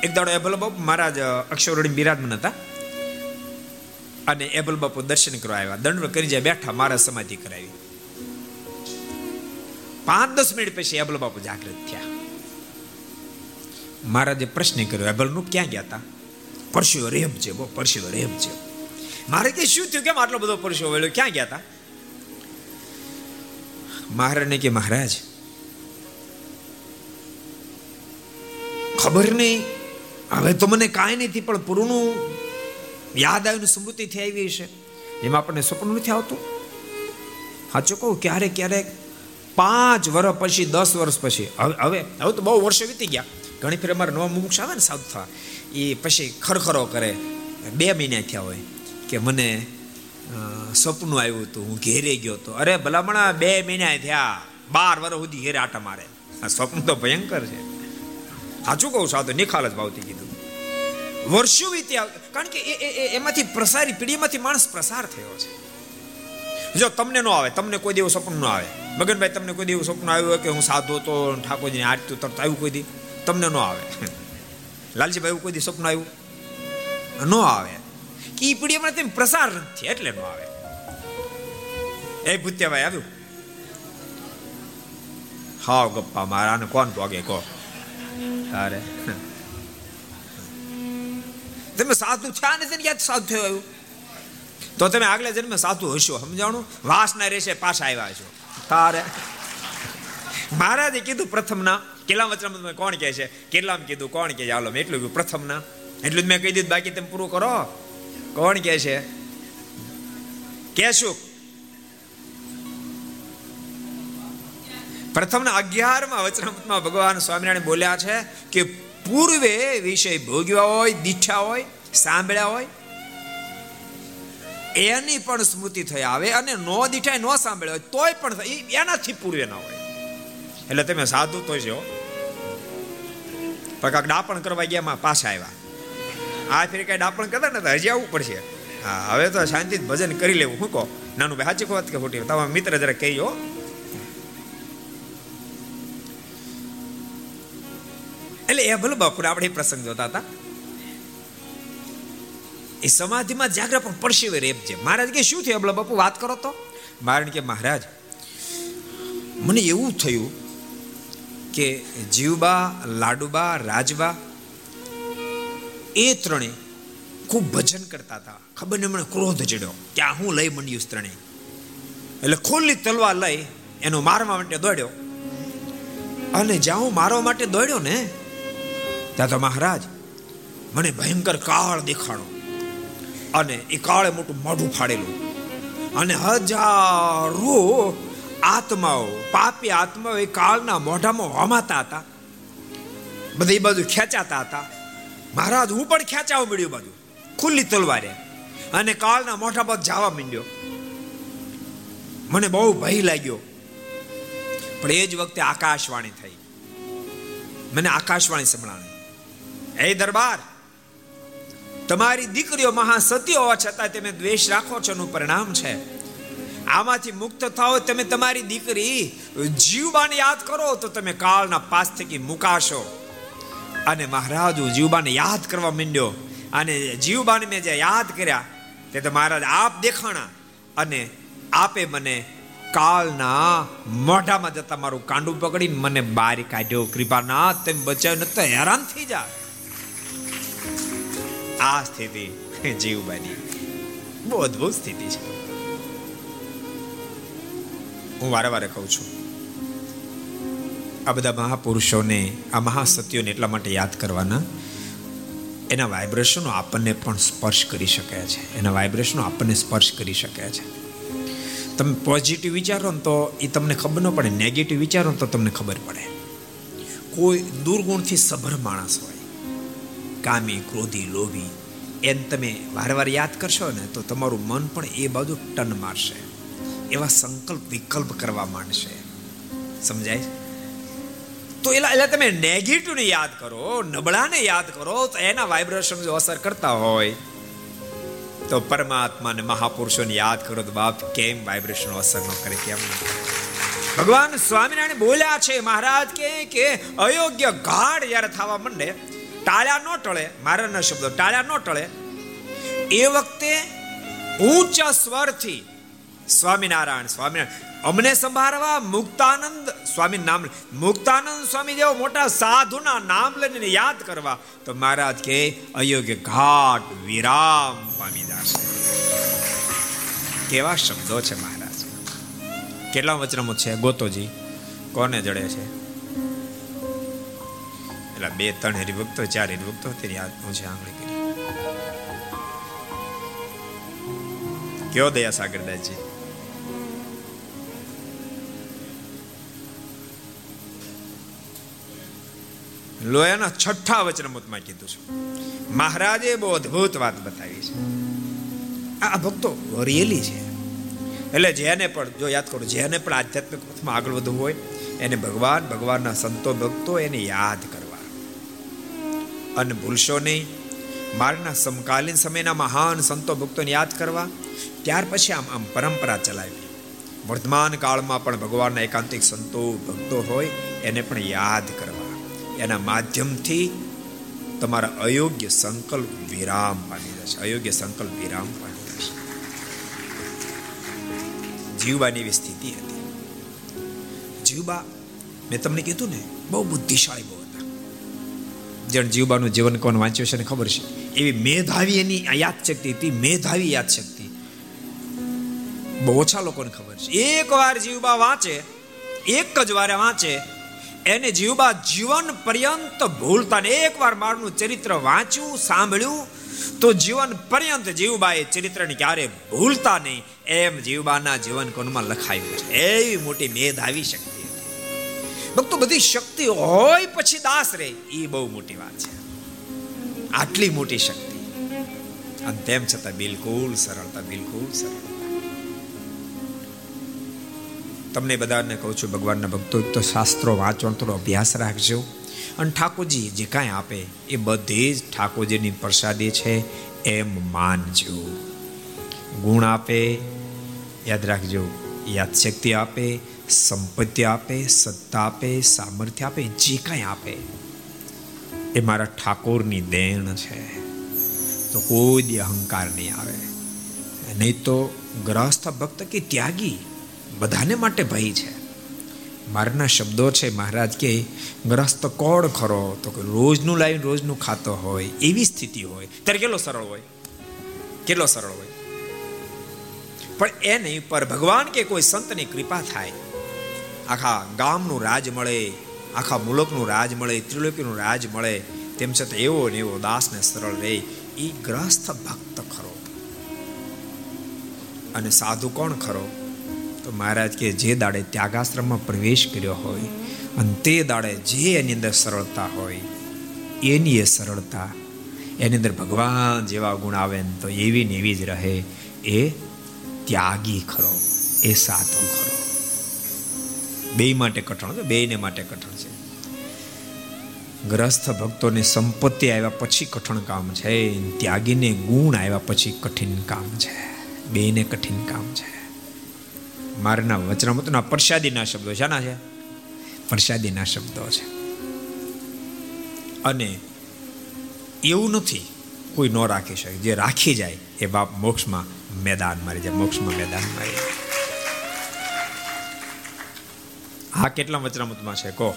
B: એક દાડો એભલ બાપુ મહારાજ અક્ષરવડી બિરાજમાન હતા. અને એભલ બાપુ દર્શન કરવા આવ્યા. દંડ કરી જાય બેઠા મારા સમાધિ કરાવી. પાંચ દસ મિનિટ પછી એભલ બાપુ જાગૃત થયા. મહારાજે પ્રશ્ન કર્યો એબલનું ક્યાં ગયા હતા પરસ્યો રેમ છે, બહુ પરસ્યો રેમ છે. મારે કે શું થયું? કેમ આટલો બધો પરસ્યો વળ્યો ક્યાં ગયા હતા મહારાજને કે, મહારાજ, ખબર નહીં. હવે તો મને કાંઈ નથી, પણ પૂરું યાદ આવ્યું સ્મૃતિ થઈ આવી છે એમાં આપણને સપનું નથી આવતું. સાચું કહું, ક્યારેક ક્યારેક પાંચ વર્ષ પછી, દસ વર્ષ પછી. હવે હવે હવે તો બહુ વર્ષો વીતી ગયા. ઘણી ફેર અમારે નવા મુમુક્ષ આવે ને સાઉથ થવા. એ પછી ખરખરો કરે. બે મહિના થયા હોય કે મને સપનું આવ્યું હતું, હું ઘેરે ગયો હતો અરે ભલામણા બે મહિના થયા. બાર વર્ષ સુધી ઘેરે આટા મારે. આ સ્વપ્ન તો ભયંકર છે. સાચું કહું સાધુ નિખાલ જ ભાવતી કીધું. વર્ષો વીત્યા કારણ કે એમાંથી પ્રસારી પેઢીમાંથી માણસ પ્રસાર થયો છે. જો તમને ન આવે, તમને કોઈ દેવું સપનું ન આવે. મગનભાઈ, તમને કોઈ દેવું સપનું આવ્યું કે હું સાધુ હતો, ઠાકોરજીને આરતી તરત આવ્યું કોઈ દી? તમને ન આવે. લાલજીભાઈ કોઈ દી સપનું આવ્યું? ન આવે. કે એ પીડીએમાં તેમ પ્રસાર નથી, એટલે ન આવે. એ ભૂત્યાભાઈ આવ્યું? હાવ ગપ્પા મારા કોણ ભોગે? કહો. અરે. તમે સાધુ થયા નથી યાદ સાધુ થયો આવ્યું તો તમે આગલા જન્મે સાધુ હશો, સમજાણું? વાસ ના રહેશે પાછા આવ્યા છો. તારે. મહારાજે કીધું પ્રથમ ના કેટલા વચનામાં કોણ કહે છે? કેટલામ કીધું? કોણ કહે હાલો એટલું પ્રથમ ના એટલું મેં કહી દીધું, બાકી તમે પૂરું કરો. કોણ કહે છે? કેશું પ્રથમના અગિયારમાં વચનામૃતમાં ભગવાન સ્વામિનારાયણ બોલ્યા છે કે પૂર્વે વિષય ભોગ્યા હોય, દીઠા હોય, સાંભળ્યા હોય, એની પણ સ્મૃતિ થઈ આવે અને નો દીઠાય, નો સાંભળ્યા હોય, તોય પણ એનાથી પૂર્વે ના હોય. એટલે તમે સાધુ તો છો પણ ડાપણ કરવા ગયા પાછા આવ્યા. આ ફેરી કઈ ડાપણ કરતા ને હજી આવવું પડશે. હા, હવે તો શાંતિ ભજન કરી લેવું. હું કહો, નાનું ભાઈ, સાચી વાત કે ખોટી તમારા મિત્ર જરા કહીઓ એટલે એ ભલે બાપુ આપણે પ્રસંગ જોતા હતા. એ સમાધિમાં જાગરા, પણ પરસેવે રેપ છે. મહારાજ કે, શું થયું? અબલા બાપુ, વાત કરો તો. મારણ કે મહારાજ, મને એવું થયું કે જીવબા, લાડુબા, રાજબા, એ ત્રણે ખૂબ ભજન કરતા હતા. ખબર ને મને ક્રોધ ચડ્યો ત્યાં હું લઈ મંડ્યું ત્રણે. એટલે ખુલ્લી તલવાર લઈ એનો મારવા માટે દોડ્યો. અને જ્યાં હું મારવા માટે દોડ્યો ને, ત્યાં તો મહારાજ, મને ભયંકર કાળ દેખાડો અને એ કાળે મોટું મોઢું ફાડેલું. અને હજારો આત્માઓ, પાપી આત્માઓ એ કાળના મોઢામાં હોમાતા હતા. બધી બાજુ ખેંચાતા હતા. મહારાજ, હું પણ ખેંચાવા મળ્યું બાજુ. ખુલ્લી તલવારે. અને કાળના મોઢા પર જવા માંડ્યો. મને બહુ ભય લાગ્યો. પણ એ જ વખતે આકાશવાણી થઈ. મને આકાશવાણી સંભળાણી. એ દરબાર, તમારી દીકરીઓ મહાસતી હોવા છતાં તમે દ્વેષ રાખો છો એનું પરિણામ છે. આમાંથી મુક્ત થાઓ, તમે તમારી દીકરી જીવબાને યાદ કરો, તો તમે કાળના પાસ થકી મુકાશો. અને મહારાજ જીવબાને યાદ કરવા માંડ્યો. અને જીવબાને મેં જે યાદ કર્યા, તે તો મહારાજ આપ દેખાણા અને આપે મને કાળના મોઢામાં જતા મારું કાંડું પકડી મને બારી કાઢ્યો. કૃપાનાથ, તેમ બચાવ ન તો હેરાન થઈ જા. આ સ્થિતિ જીવબાની બહુ અદભુત સ્થિતિ છે. હું વારે કહું છું. આ બધા મહાપુરુષોને, આ મહાસત્યોને એટલા માટે યાદ કરવાના, એના વાઇબ્રેશનો આપણને પણ સ્પર્શ કરી શકે છે. એના વાઇબ્રેશનો આપણને સ્પર્શ કરી શકે છે. તમે પોઝિટિવ વિચારો ને તો એ તમને ખબર ન પડે નેગેટિવ વિચારો તો તમને ખબર પડે. કોઈ દુર્ગુણથી સભર માણસ હોય, કામી, ક્રોધી, લોભી, એમ તમે વારે વારે યાદ કરશો ને, તો તમારું મન પણ એ બાજુ ટન મારશે. એવા સંકલ્પ, વિકલ્પ કરવા માંડશે. સમજાય? તો એલા એટલે તમે નેગેટિવને યાદ કરો, નબળાને યાદ કરો, તો એના વાઇબ્રેશન જો અસર કરતા હોય, તો પરમાત્માને મહાપુરુષોને યાદ કરો તો બાપ કેમ વાઇબ્રેશન અસર ન કરે, કેમ ભગવાન સ્વામિનારાયણ બોલ્યા છે મહારાજ કે કે અયોગ્ય ગાઢ જ્યારે થવા માંડે, ટાળ્યા ન ટળે મારાના શબ્દો, ટાળ્યા ન ટળે. એ વખતે ઊંચા સ્વરથી સ્વામિનારાયણ સ્વામિનારાયણ. અમને સંભાળવા મુક્તાનંદ સ્વામી નામ મુક્તાનંદ સ્વામી જેવો મોટા સાધુના નામ લઈને યાદ કરવા, તો મહારાજ કે, અયોગ્ય ઘાટ વિરામ પામી જશે કેવા શબ્દો છે મહારાજ. કેટલા વચનમો છે? ગોતોજી, કોને જડે છે? એટલે બે ત્રણ હરિભક્તો, ચાર હરિભક્તો તેની યાદ છે આંગળી કરી. કયો દયા સાગરદાસજી લોયાના છઠ્ઠા વચનામૃતમાં કીધું છે. મહારાજે બહુ અદ્ભુત વાત બતાવી છે. આ ભક્તો રિયલી છે. એટલે જેને પણ, જો યાદ કરો, જેને પણ આધ્યાત્મિક પથમાં આગળ વધવું હોય, એને ભગવાન, ભગવાનના સંતો, ભક્તો એને યાદ કરવા. અને ભૂલશો નહીં, મારના સમકાલીન સમયના મહાન સંતો, ભક્તોને યાદ કરવા, ત્યાર પછી આમ આમ પરંપરા ચલાવી. વર્તમાન કાળમાં પણ ભગવાનના એકાંતિક સંતો, ભક્તો હોય, એને પણ યાદ કરવા. એના માધ્યમથી તમારા અયોગ્ય સંકલ્પ વિરામ પામી જશે. અયોગ્ય સંકલ્પ વિરામ પામી જશે. જીવવાની એવી સ્થિતિ હતી. જીવબા, મેં તમને કીધું ને, બહુ બુદ્ધિશાળી બહુ હતા. જેણ જીવબાનું જીવન કોણ વાંચ્યું છે ને ખબર છે? એવી મેધાવી એની યાદ શક્તિ હતી, મેધાવી યાદ શક્તિ બહુ ઓછા લોકોને ખબર છે. એક વાર જીવબા વાંચે, એક જ વારે વાંચે એને જીવબા જીવન પર્યંત ભૂલતા ને એકવાર મારનું ચરિત્ર વાંચ્યું, સાંભળ્યું, તો જીવન પર્યંત જીવબાએ ચરિત્રને ક્યારે ભૂલતા નહીં, એમ જીવબાના જીવન કોણમાં લખાયું છે. એવી મોટી મેદ આવી શક્તિ ભક્તો, બધી શક્તિ હોય પછી દાસ રે, એ બહુ મોટી વાત છે. આટલી મોટી શક્તિ. અને તેમ છતાં બિલકુલ સરળતા બિલકુલ સરળતા તમને બધાને કહું છું, ભગવાનના ભક્તો, તો શાસ્ત્રો વાંચવાનો થોડો અભ્યાસ રાખજો. અને ઠાકોરજી જે કાંઈ આપે, એ બધી જ ઠાકોરજીની પ્રસાદી છે એમ માનજો. ગુણ આપે, યાદ રાખજો, યાદશક્તિ આપે, સંપત્તિ આપે, સત્તા આપે, સામર્થ્ય આપે, જે કાંઈ આપે, એ મારા ઠાકોરની દેણ છે. તો કોઈ અહંકાર નહીં આવે. નહીં તો ગ્રહસ્થ ભક્ત કે ત્યાગી બધાને માટે ભય છે. મારના શબ્દો છે, મહારાજ, કે ગ્રસ્ત કોણ ખરો? તો કે રોજનું લાવીને રોજનું ખાતો હોય, એવી સ્થિતિ હોય. ત્યારે કેટલો સરળ હોય? કેટલો સરળ હોય? પણ એ નહીં, પર ભગવાન કે કોઈ સંતની કૃપા થાય. આખા ગામનું રાજ મળે, આખા મુલકનું રાજ મળે, ત્રિલોકીનું રાજ મળે, તેમ છતાં એવો ને એવો દાસને સરળ રહે એ ગ્રસ્ત ભક્ત ખરો. અને સાધુ કોણ ખરો? મહારાજ કે જે દાડે ત્યાગાશ્રમમાં પ્રવેશ કર્યો હોય અને તે દાડે જે એની અંદર સરળતા હોય, એની એ સરળતા, એની અંદર ભગવાન જેવા ગુણ આવે ને તો એવી ને એવી જ રહે, એ ત્યાગી ખરો, એ સાધુ ખરો. બે માટે કઠણ છે, બેને માટે કઠણ છે. ગ્રસ્થ ભક્તોને સંપત્તિ આવ્યા પછી કઠણ કામ છે, ત્યાગીને ગુણ આવ્યા પછી કઠિન કામ છે, બેને કઠિન કામ છે. મારના વચનામૃતના પ્રસાદીના શબ્દો શાના છે? પ્રસાદીના શબ્દો છે. અને એવું નથી, કોઈ ન રાખી શકે. જે રાખી જાય એ બાપ મોક્ષમાં મેદાન મારી જાય મોક્ષમાં મેદાન મારી આ કેટલા વચનામૃતમાં છે? કહો.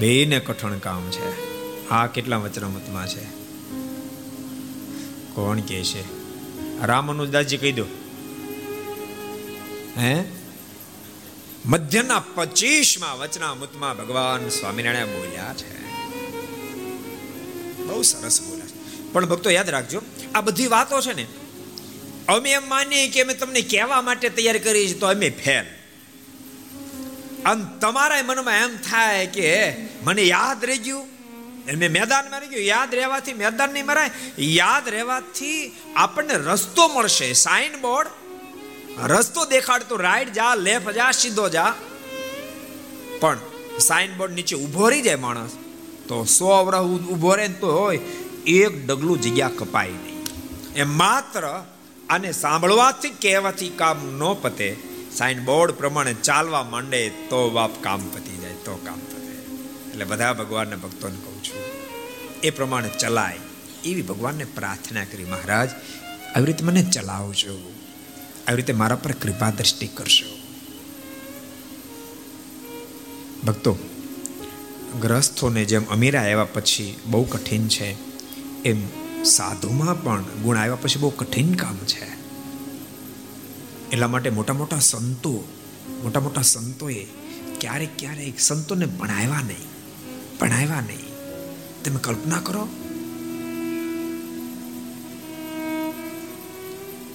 B: બેને કઠણ કામ છે. આ કેટલા વચનામૃતમાં છે? કોણ કે છે? રામાનુદાસજી કહી દો. હે? મધ્યના પચીસમાં વચનામૃતમાં ભગવાન સ્વામિનારાયણ બોલ્યા છે. બહુ સરસ બોલ્યા છે. પણ ભક્તો, યાદ રાખજો, આ બધી વાતો છે ને, અમે એમ માનીએ કે અમે તમને કહેવા માટે તૈયાર કરીએ છીએ તો અમે ફેલ. અને તમારા મનમાં એમ થાય કે મને યાદ રહી ગયું મેં મેદાનમાં રહી ગયું, યાદ રહેવાથી મેદાન નહીં મરાય, યાદ રહેવાથી આપણને રસ્તો મળશે સાઇન બોર્ડ રસ્તો દેખાડતો રાઈટ જા લેફ્ટ જા, સીધો જા. પણ સાઇન બોર્ડ નીચે ઊભો રહી જાય માણસ. તો સો વર્ષ ઊભો રહે તો હોય, એક ડગલું જગ્યા કપાય નહીં. એ માત્ર આને સાંભળવાથી કહેવાથી કામ ન પતે. સાઇન બોર્ડ પ્રમાણે ચાલવા માંડે તો બાપ કામ પતી જાય, તો કામ પતે. એટલે બધા ભગવાનના ભક્તોને કહું છું, એ પ્રમાણે ચલાય. એવી ભગવાનને પ્રાર્થના કરી, મહારાજ, આવી રીતે મને ચલાવજો. આવી રીતે મારા પર કૃપા દ્રષ્ટિ કરશો. ભક્તો, ગ્રસ્થોને જેમ અમીરા આવ્યા પછી બહુ કઠિન છે, એમ સાધુમાં પણ ગુણ આવ્યા પછી બહુ કઠિન કામ છે. એટલા માટે મોટા મોટા સંતો, મોટા મોટા સંતોએ ક્યારેક ક્યારેક સંતોને ભણાવ્યા નહીં ભણાવ્યા નહીં. તમે કલ્પના કરો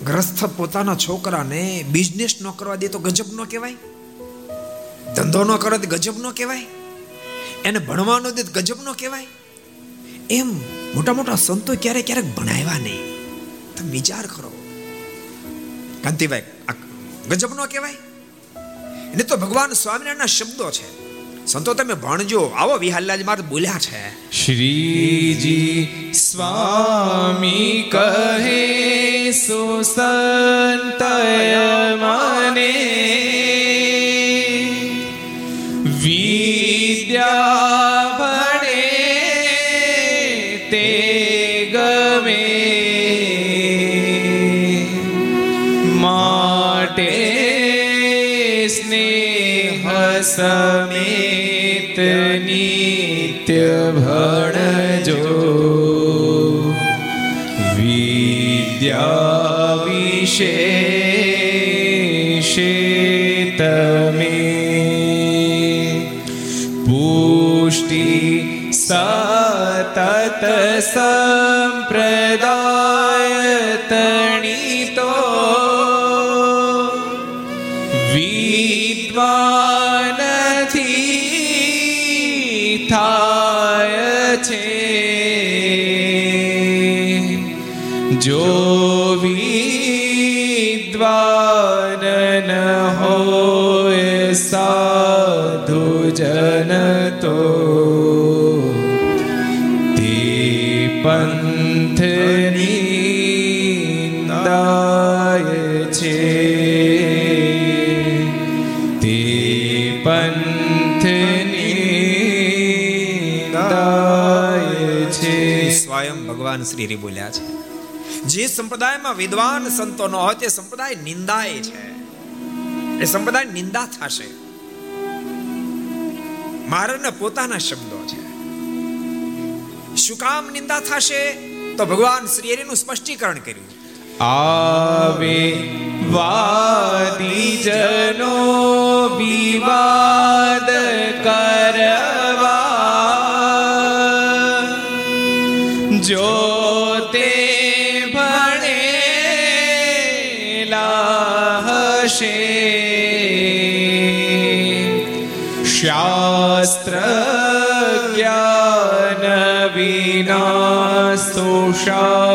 B: ગ્રસ્થ પોતાના છોકરાને બિઝનેસ ન કરવા દે તો ગજબ ન કહેવાય? ધંધો ન કરવા દે ગજબ ન કહેવાય? એને ભણવાનો દે ગજબ ન કહેવાય? એમ મોટા મોટા સંતો ક્યારેક ક્યારેક ભણાવ્યા નહીં. તમે વિચાર કરો. કાંતિભાઈ ગજબ ન કહેવાય? એને તો ભગવાન સ્વામિનારાયણના શબ્દો છે. સંતો, તમે ભણજો. આવો વિહાલાજ માર બોલ્યા છે.
A: શ્રીજી સ્વામી કહે સુસંતય મને વિદ્યા ભણે તે ગમે માટે સ્નેહ સમેત નિત્ય ભણજો વિદ્યા વિશે તમે પુષ્ટિ સતત સંપ્રદાય તણીતો વિદ્વાનથી થાય છે જો વિદ્વાન ન હોય સાધુ જન તો તે પંથની દાય છે તે પંથની દાય છે
B: સ્વયં ભગવાન શ્રી બોલ્યા છે જે સંપ્રદાયમાં વિદ્વાન સંતો ન હોય, તે સંપ્રદાય નિંદાય છે. એ સંપ્રદાય નિંદા થશે. મારાના પોતાના શબ્દો છે. શું કામ નિંદા થશે? તો ભગવાન શ્રી હરિનું સ્પષ્ટીકરણ કર્યું.
A: આવે વાદી જનો વિવાદ કરવા. જો શાસ્ત્ર જ્ઞાન વિના સુશાંતિ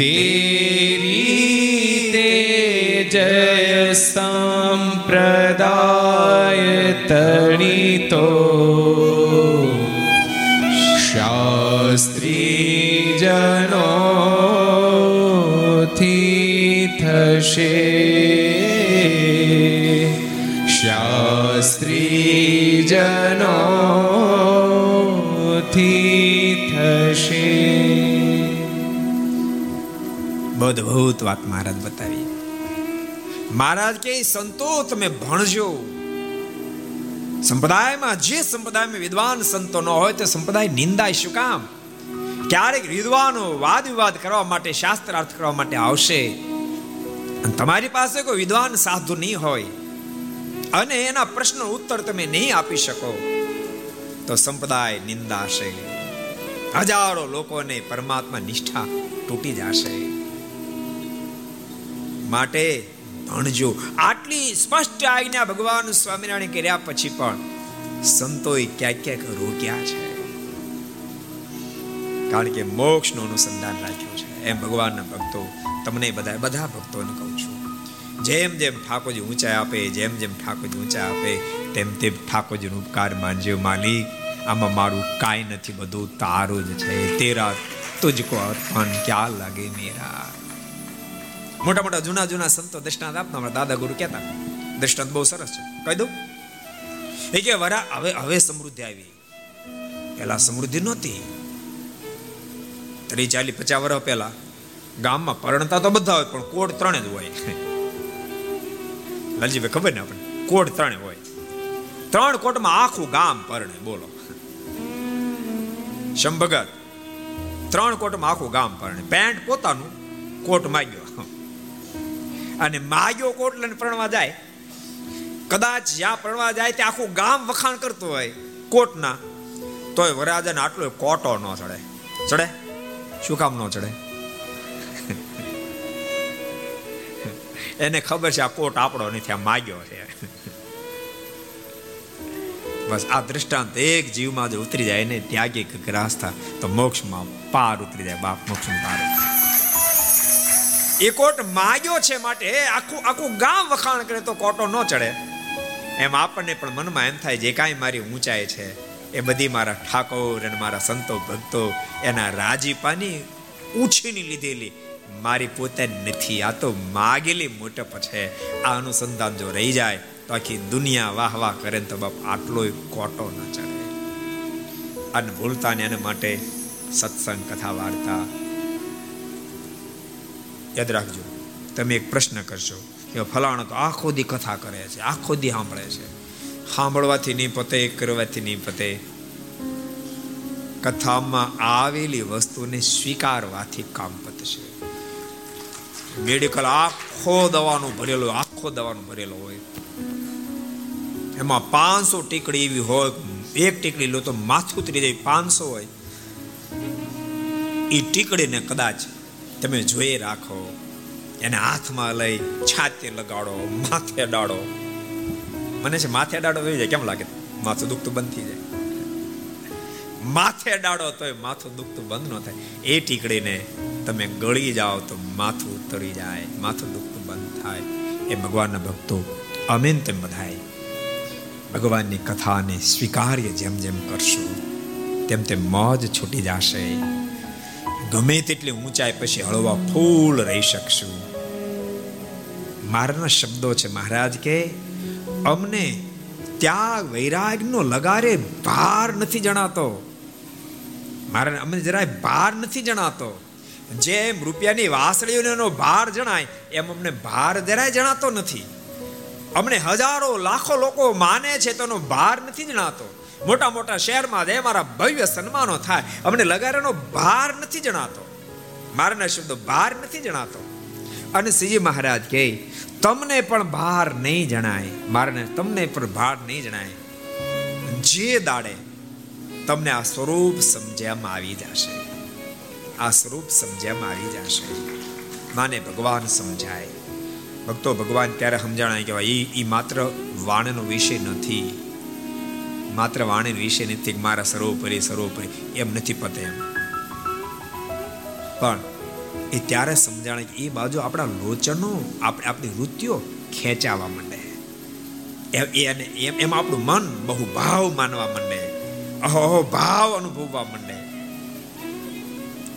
A: તેરી તે જય સંપ્રદાય તણીતો શાસ્ત્રી જનોથી
B: અદ્ભુત વાત મહારાજ બતાવી. મહારાજ કે, સંતો, તમે ભણજો. સંપ્રદાયમાં, જે સંપ્રદાયમાં વિદ્વાન સંતો ન હોય, તે સંપ્રદાય નિંદાય શું કામ? ક્યારેક વિદ્વાનો વાદ વિવાદ કરવા માટે, શાસ્ત્રાર્થ કરવા માટે આવશે. અને તમારી પાસે કોઈ વિદ્વાન સાધુ નહીં હોય. અને એના પ્રશ્નો ઉત્તર તમે નહીં આપી શકો. તો સંપ્રદાય નિંદાશે હજારો લોકોને પરમાત્મા નિષ્ઠા તૂટી જશે. માટે ભણજો. આટલી સ્પષ્ટ આજ્ઞા ભગવાન સ્વામિનારાયણ કર્યા પછી પણ સંતોએ ક્યાંક ક્યાંક રોક્યા છે. કારણ કે મોક્ષનું અનુસંધાન રાખ્યું છે. એમ ભગવાનના ભક્તો, તમને બધા બધા ભક્તોને કહું છું. જેમ જેમ ઠાકોરજી ઊંચાઈ આપે, જેમ જેમ ઠાકોરજી ઊંચાઈ આપે, તેમ તેમ ઠાકોરજીનો ઉપકાર માનજો માલિક. આમાં મારું કાંઈ નથી, બધું તારું જ છે. તેરા તુજકો અર્પણ, ક્યાં લાગે મેરા? મોટા મોટા જૂના જૂના સંતો દૃષ્ટાંત આપતા અમારા દાદા ગુરુ કહેતા. દૃષ્ટાંત બહુ સરસ છે. કહી દઉં? એ કે વરા, હવે હવે સમૃદ્ધિ આવી. પેલા સમૃદ્ધિ નહોતી. ત્રીસ, ચાલીસ, પચાસ વર્ષ પહેલા ગામમાં પરણતા તો બધા હોય, પણ કોડ ત્રણ જ હોય. લાલજીભાઈ, ખબર ને આપણે કોડ ત્રણે હોય. ત્રણ કોટમાં આખું ગામ પરણે, બોલો. શંભગત ત્રણ કોટમાં આખું ગામ પરણે. પેન્ટ પોતાનું કોટ માગ્યો. અને માગ્યો કોટ લઈને પ્રણવા જાય, કદાચ જ્યાં પરણવા જાય તે આખું ગામ વખાણ કરતું હોય કોટના, તોય વરાજાને આટલો કોટો ન ચડે. ચડે? શું કામ ન ચડે? એને ખબર છે આ કોટ આપણો નથી, આ માગ્યો છે. બસ આ દ્રષ્ટાંત એક જીવમાં જો ઉતરી જાય ને ત્યાગી ગ્રાસ્થા તો મોક્ષમાં પાર ઉતરી જાય, બાપ મોક્ષમાં પાર એ કોટ માગ્યો છે માટે આખું આખું ગામ વખાણ કરે તો કોટો ન ચડે. એમ આપણને પણ મનમાં એમ થાય, જે કાંઈ મારી ઊંચાઈ છે, એ બધી મારા ઠાકોર અને મારા સંતો ભક્તો એના રાજીપાની ઉછીની લીધેલી. મારી પોતે નથી, આ તો માગેલી મોટપ છે. આ અનુસંધાન જો રહી જાય, તો આખી દુનિયા વાહ વાહ કરે તો બાપ આટલો કોટો ન ચડે. અને ભૂલતા ને એના માટે સત્સંગ કથા વાર્તા યાદ રાખજો, તમે એક પ્રશ્ન કરશો કે ફલાણો તો આખો દી કથા કરે છે, આખો દી સાંભળે છે. સાંભળવાથી નહીં પતે, કરવાથી નહીં પતે. કથામાં આવેલી વસ્તુને સ્વીકારવાથી કામ પતશે. મેડિકલ આખો દવાનો ભરેલો, આખો દવાનો ભરેલો હોય. એમાં પાંચસો ટીકડી એવી હોય, એક ટીકડી લો તો માથું ઉતરી જાય, પાંચસો હોય. એ ટીકડીને કદાચ તમે જોઈ રાખો, એને હાથમાં લઈ છાતે લગાડો, માથે ડાળો. મને છે માથે ડાળો થઈ જાય, કેમ લાગે? માથું દુખતું બંધ થઈ જાય. માથે ડાળો તોય માથું દુખતું બંધ ન થાય. એ ટીકડીને તમે ગળી જાઓ તો માથું ઉતરી જાય, માથું દુખતું બંધ થાય. એ ભગવાનના ભક્તો અમીન તેમ બધાય. ભગવાનની કથાને સ્વીકાર્ય જેમ જેમ કરશું, તેમ તેમ મોજ છૂટી જશે. ગમે તેટલી ઊંચાઈ પછી હળવા ફૂલ રહી શકશું. મારાના શબ્દો છે, મહારાજ, કે અમને ત્યાગ વૈરાગનો લગારે ભાર નથી જણાતો. મારે અમને જરાય ભાર નથી જણાતો. જેમ રૂપિયાની વાસળીઓનો ભાર જણાય, એમ અમને ભાર જરાય જણાતો નથી. અમને હજારો લાખો લોકો માને છે, તેનો ભાર નથી જણાતો. મોટા મોટા શહેરમાં જે મારા ભવ્ય સન્માનો થાય. અમને લગારેનો ભાર નથી જણાતો. મારના શબ્દો ભાર નથી જણાતો. અને શ્રીજી મહારાજ કહે, તમને પણ ભાર નહીં જણાય. મારને તમને પણ ભાર નહીં જણાય. જે દાડે તમને આ સ્વરૂપ સમજ્યામાં આવી જશે, આ સ્વરૂપ સમજ્યામાં આવી જશે, માને ભગવાન સમજાય. ભક્તો ભગવાન ત્યારે સમજાણાય કહેવાય એ એ માત્ર વાણનો વિષય નથી. માત્ર વાણી વિશે નથી મારા સર્વોપરી સર્વોપરી. એમ નથી પતે એમ. પણ એ ત્યારે સમજાણે એ બાજુ આપણા લોચનો, આપણે આપણી વૃત્તિઓ ખેંચાવા માંડે. એને એમ એમ આપણું મન બહુ ભાવ માનવા માંડે. અહો ભાવ અનુભવવા માંડે.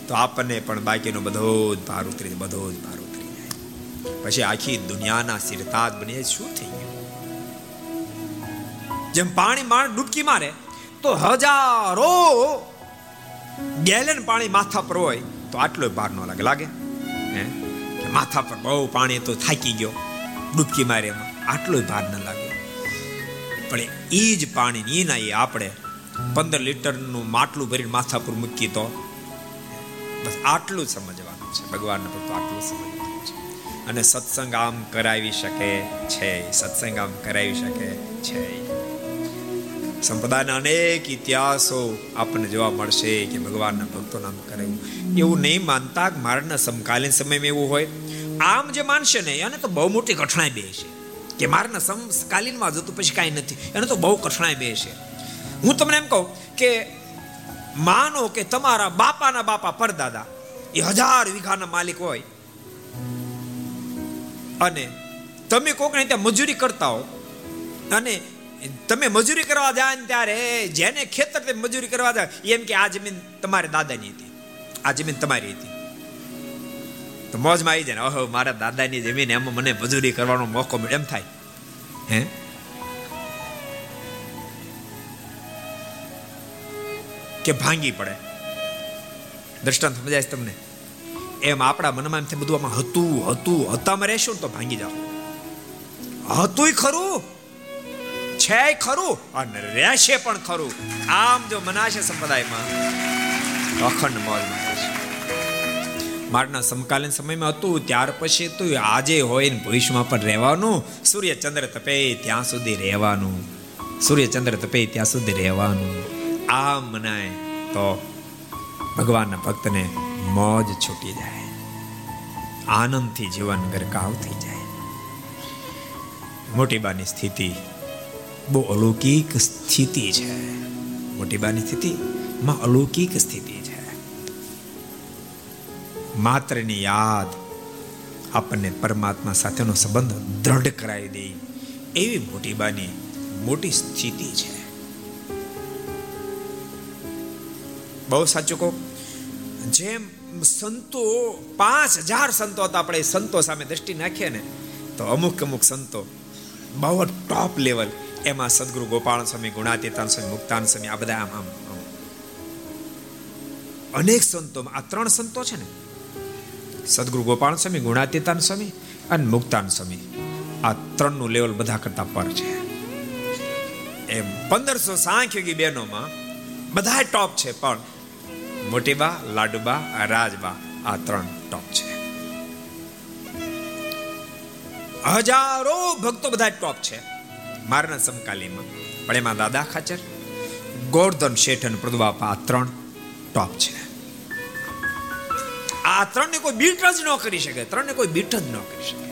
B: તો આપણને પણ બાકીનો બધો જ ભાર ઉતરી બધો જ ભાર ઉતરી જાય. પછી આખી દુનિયાના સિરતાજ બની શું થઈ જેમ પાણી માણ ડૂબકી મારે, તો હજારો ગેલન પાણી માથા પર હોય, તો આટલો ભાર ન લાગે. લાગે? હે? માથા પર બહુ પાણી તો થાકી ગયો, ડૂબકી મારે એમાં. આટલો ભાર ન લાગે. પણ એ જ પાણી એ ના એ આપણે પંદર લીટરનું માટલું ભરીને માથા પર મૂકી તો, બસ આટલું સમજવાનું છે. ભગવાનને ફક્ત આટલું સમજવાનું છે. અને સત્સંગ આમ કરાવી શકે છે, સત્સંગ આમ કરાવી શકે છે. સંપ્રદાયના અનેક ઇતિહાસો આપણને જોવા મળશે કે ભગવાનના ભક્તો નામ કરાવ્યું એવું નહીં માનતા મારાના સમકાલીન સમયમાં એવું હોય. આમ જે માનશે ને, એને તો બહુ મોટી કઠણાઈ બે છે. કે મારાના સમકાલીનમાં જતું પછી કાંઈ નથી. એને તો બહુ કઠણાઈ બે છે. હું તમને એમ કહું કે માનો કે તમારા બાપાના બાપા પરદાદા એ હજાર વીઘાના માલિક હોય. અને તમે કોકને ત્યાં મજૂરી કરતા હો, અને તમે મજૂરી કરવા જાય ને ત્યારે જેને ખેતર તે મજૂરી કરવા જાય એમ કે આ જમીન તમારી દાદાની હતી. આ જમીન તમારી હતી. તો મોજમાં આવી જાય ઓહો, મારા દાદાની જમીન, એમાં મને મજૂરી કરવાનો મોકો મળે, એમ થાય. હે? કે ભાંગી પડે. દ્રષ્ટાંત સમજાય તમને? એમ આપણા મનમાં એમ બધું આમાં હતું હતું હતામાં રહેશું તો ભાંગી જાઓ. હતુંય ખરું. છે ખરું અને રહેશે પણ ખરું. આમ જો મનાશે સંપ્રદાયમાં અખંડ મોજ મારે મારના સમકાલીન સમયમાં હતું, ત્યાર પછી તો આજે હોય ને ભવિષ્યમાં પણ રહેવાનું. સૂર્ય ચંદ્ર તપે ત્યાં સુધી રહેવાનું. સૂર્ય ચંદ્ર તપે ત્યાં સુધી રહેવાનું. આમ મનાય તો ભગવાનના ભક્તને મોજ છૂટી જાય. આનંદથી જીવન ગરકાવ થઈ જાય. મોટી બાની સ્થિતિ બહુ અલૌકિક સ્થિતિ છે મોટીબાની સ્થિતિ, માં અલૌકિક સ્થિતિ છે માત્રની યાદ આપણને પરમાત્મા સાથેનો સંબંધ દ્રઢ કરાવી દે. એવી મોટીબાની મોટી સ્થિતિ છે બહુ સાચું કહો. જેમ સંતો, પાંચ હજાર સંતો હતા આપણે સંતો સામે દ્રષ્ટિ નાખીએ ને, તો અમુક અમુક સંતો બહુ ટોપ લેવલ એમાં સદગુરુ ગોપાલ સ્વામી ગુણાતીતાન સ્વામી, મુક્તાન સ્વામી, આ બધા આમ આમ. અનેક સંતો, આ ત્રણ સંતો છે ને? સદગુરુ ગોપાલ સ્વામી ગુણાતીતાન સ્વામી અને મુક્તાન સ્વામી. આ ત્રણનું લેવલ બધા કરતા પર છે. એમ પંદરસો સાંખ્યોગી બહેનોમાં બધા ટોપ છે, પણ મોટીબા, લાડુબા, રાજબા, આ ત્રણ ટોપ છે. હજારો ભક્તો બધા ટોપ છે. મારના સમકાલીમાં પણ એમાં દાદા ખાચર ગોર્ધન શેઠ અને પ્રદુબાપા આ ત્રણ ટોપ છે. આ ત્રણને કોઈ બીટ જ ન કરી શકે, ત્રણને કોઈ બીટ જ ન કરી શકે.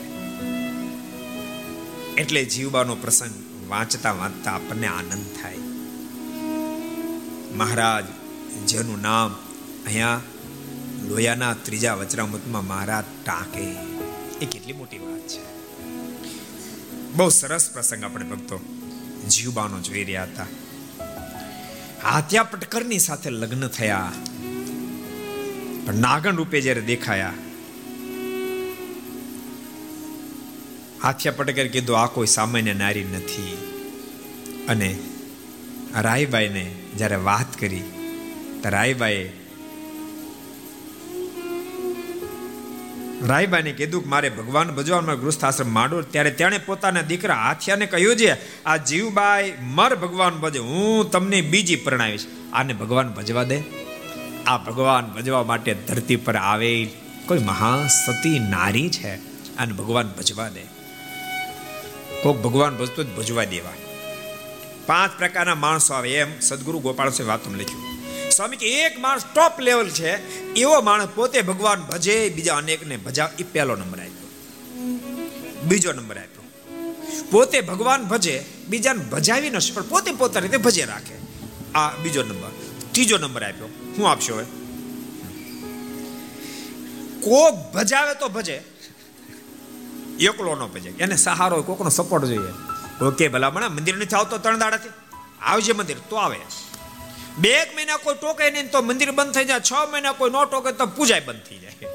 B: એટલે જીવબાનો પ્રસંગ વાંચતા વાંચતા આપણને આનંદ થાય. મહારાજ, જેનું નામ અહીંયા લોયાના ત્રીજા વચરામૃતમાં મહારાજ ટાંકે. એ કેટલી મોટી વાત છે. બહુ સરસ પ્રસંગ આપણે ભક્તો. જીવબાનો જોઈ રહ્યા હતા હાથિયા પટકરની સાથે લગ્ન થયા. પણ નાગણ રૂપે જ્યારે દેખાયા હાથિયા પટકર કીધું, આ કોઈ સામાન્ય નારી નથી. અને રાયબાઈને જ્યારે વાત કરી, તો રાયબાઈએ રાયબાને કીધું કે મારે ભગવાન ભજવામાં ગૃહસ્થ આશ્રમ માંડો ત્યારે તેણે પોતાના દીકરા હાથિયાને કહ્યું છે, આ જીવબાઈ મર ભગવાન ભજે, હું તમને બીજી પરણાવીશ. આને ભગવાન ભજવા દે. આ ભગવાન ભજવા માટે ધરતી પર આવે કોઈ મહાસતી નારી છે. અને ભગવાન ભજવા દે. કોક ભગવાન ભજતો જ ભજવા દેવા. પાંચ પ્રકારના માણસો આવે એમ. સદગુરુ ગોપાલ સિંહ વાતમાં લખ્યું. સ્વામી કે એક માણસ ટોપ લેવલ છે, એવો માણસ પોતે ભગવાન ભજે, બીજા અનેકને ભજા એ પહેલો નંબર આપ્યો. બીજો નંબર આપ્યો. પોતે ભગવાન ભજે, બીજાને ભજાવી ન પણ પોતે પોતાની રીતે ભજે રાખે. આ બીજો નંબર. ત્રીજો નંબર આપ્યો. હું આપશો હવે? કોક ભજાવે તો ભજે. એકલો ન ભજે. એને સહારો, કોકનો સપોર્ટ જોઈએ. ઓકે ભલામણ મંદિર નથી આવતો ત્રણ દાડાથી? આવજે મંદિર, તો આવે. બે એક મહિના કોઈ ટોકે નહીં તો મંદિર બંધ થઈ જાય, છ મહિના કોઈ નો ટોકે તો પૂજાય બંધ થઈ જાય.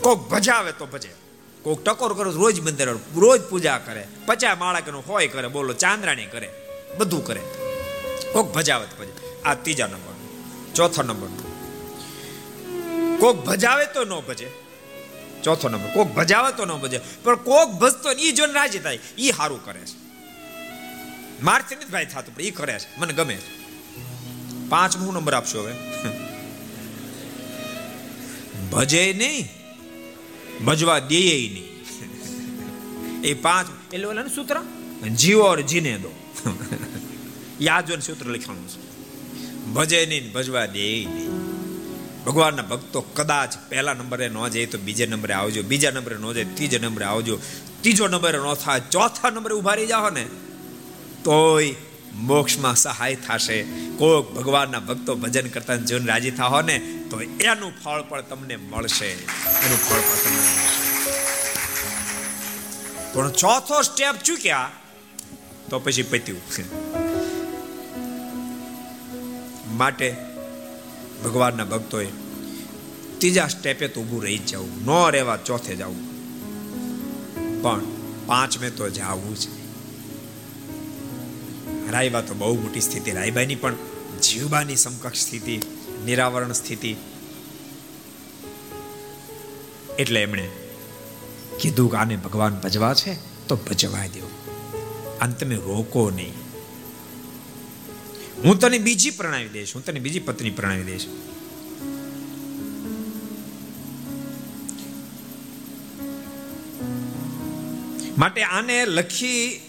B: કોક ભજાવે તો ભજે. કોક ટકોર કરે રોજ મંદિર રોજ પૂજા કરે પચા માળા કે હોય કરે, બોલો, ચાંદ્રાણી કરે, બધું કરે. કોક ભજાવે તો ભજે. આ ત્રીજા નંબર, ચોથો નંબર. કોક ભજાવે તો ન ભજે. ચોથો નંબર, કોક ભજાવે તો ન ભજે. પણ કોક ભજતો એ જોઈને રાજી થાય એ સારું કરે છે. મારથી નથી ભાઈ થતું પણ એ કરે છે. મને ગમે છે. પાંચમો નંબર આપશો હવે. ભજે નહીં ભજવા દે નહીં. એ પાંચ એટલે ઓલા સૂત્ર? જીવો ઓર જીને દો. યાદ સૂત્ર લખવાનું છે. ભજે નહીં ભજવા દે નહીં. ભગવાનના ભક્તો કદાચ પહેલા નંબરે ન જાય તો બીજા નંબરે આવજો. બીજા નંબરે ન જાય ત્રીજા નંબરે આવજો. ત્રીજો નંબરે ન થાય ચોથા નંબરે ઊભા રહી જાઓ ને. તોય મોક્ષમાં સહાય થશે. કોઈક ભગવાનના ભક્તો ભજન કરતા જીવન રાજી થાઓ ને, તો એનું ફળ પણ તમને મળશે. એનું ફળ પણ તમને મળશે. પણ ચોથો સ્ટેપ ચૂક્યા તો પછી પત્યું. માટે ભગવાનના ભક્તોએ ત્રીજા સ્ટેપે તો ઊભું રહી જવું. ન રહેવા ચોથે જવું. પણ પાંચમે તો જવું છે રાયબા તો બહુ મોટી સ્થિતિ રાયબાની પણ જીવબાની સમકક્ષ સ્થિતિ, નિરાવરણ સ્થિતિ. એટલે એમણે કીધું કે આને ભગવાન ભજવા છે, તો ભજવા દેવું. અને તમે રોકો નહીં. હું તને બીજી પ્રણાવી દઈશ, હું તને બીજી પત્ની પ્રણાવી દઈશ. માટે આને લખી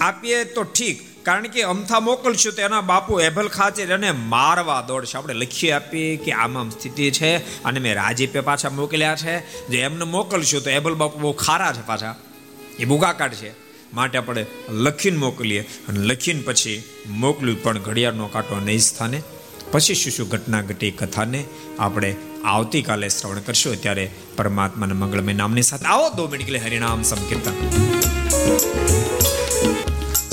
B: આપીએ તો ઠીક કારણ કે અમથા મોકલશું તો એના બાપુ એભલ ખાચર એને મારવા દોડશે. આપણે લખી આપીએ કે આમ આમ સ્થિતિ છે અને મેં રાજીપે પાછા મોકલ્યા છે. જે એમને મોકલશું તો એભલ બાપુ બહુ ખારા છે પાછા. એ બુગા કાઢશે. માટે આપણે લખીને મોકલીએ અને લખીને પછી મોકલ્યું પણ ઘડિયાળનો કાંટો નહીં સ્થાને. પછી શું શું ઘટના ઘટી કથાને આપણે આવતીકાલે શ્રવણ કરશું. ત્યારે પરમાત્માના મંગળમય નામની સાથે આવો દો મિનિટ હરિનામ સંકીર્તન.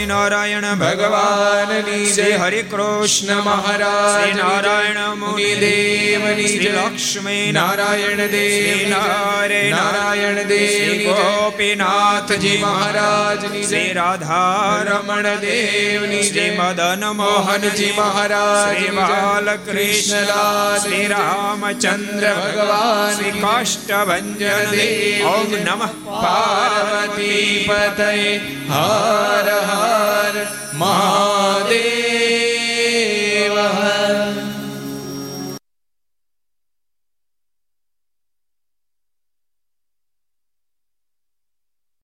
B: સ્વામિનારાયણ
A: જય.
B: શ્રી હરે કૃષ્ણ
A: મહારાજ
B: નારાયણ મુનિ
A: દેવની
B: શ્રી લક્ષ્મી
A: નારાયણ દેવ
B: નારે
A: નારાયણ દેવ
B: ગોપીનાથજી
A: મહારાજની
B: શ્રી રાધા
A: રમણ દેવની
B: શ્રી મદન
A: મોહનજી મહારાજ
B: શ્રી બાલકૃષ્ણ શ્રી રામચંદ્ર
A: ભગવાન
B: શ્રી કાષ્ટભંજન
A: દેવ.
B: ઓમ નમઃ.
A: પાર્વતી પતય. હર હર दे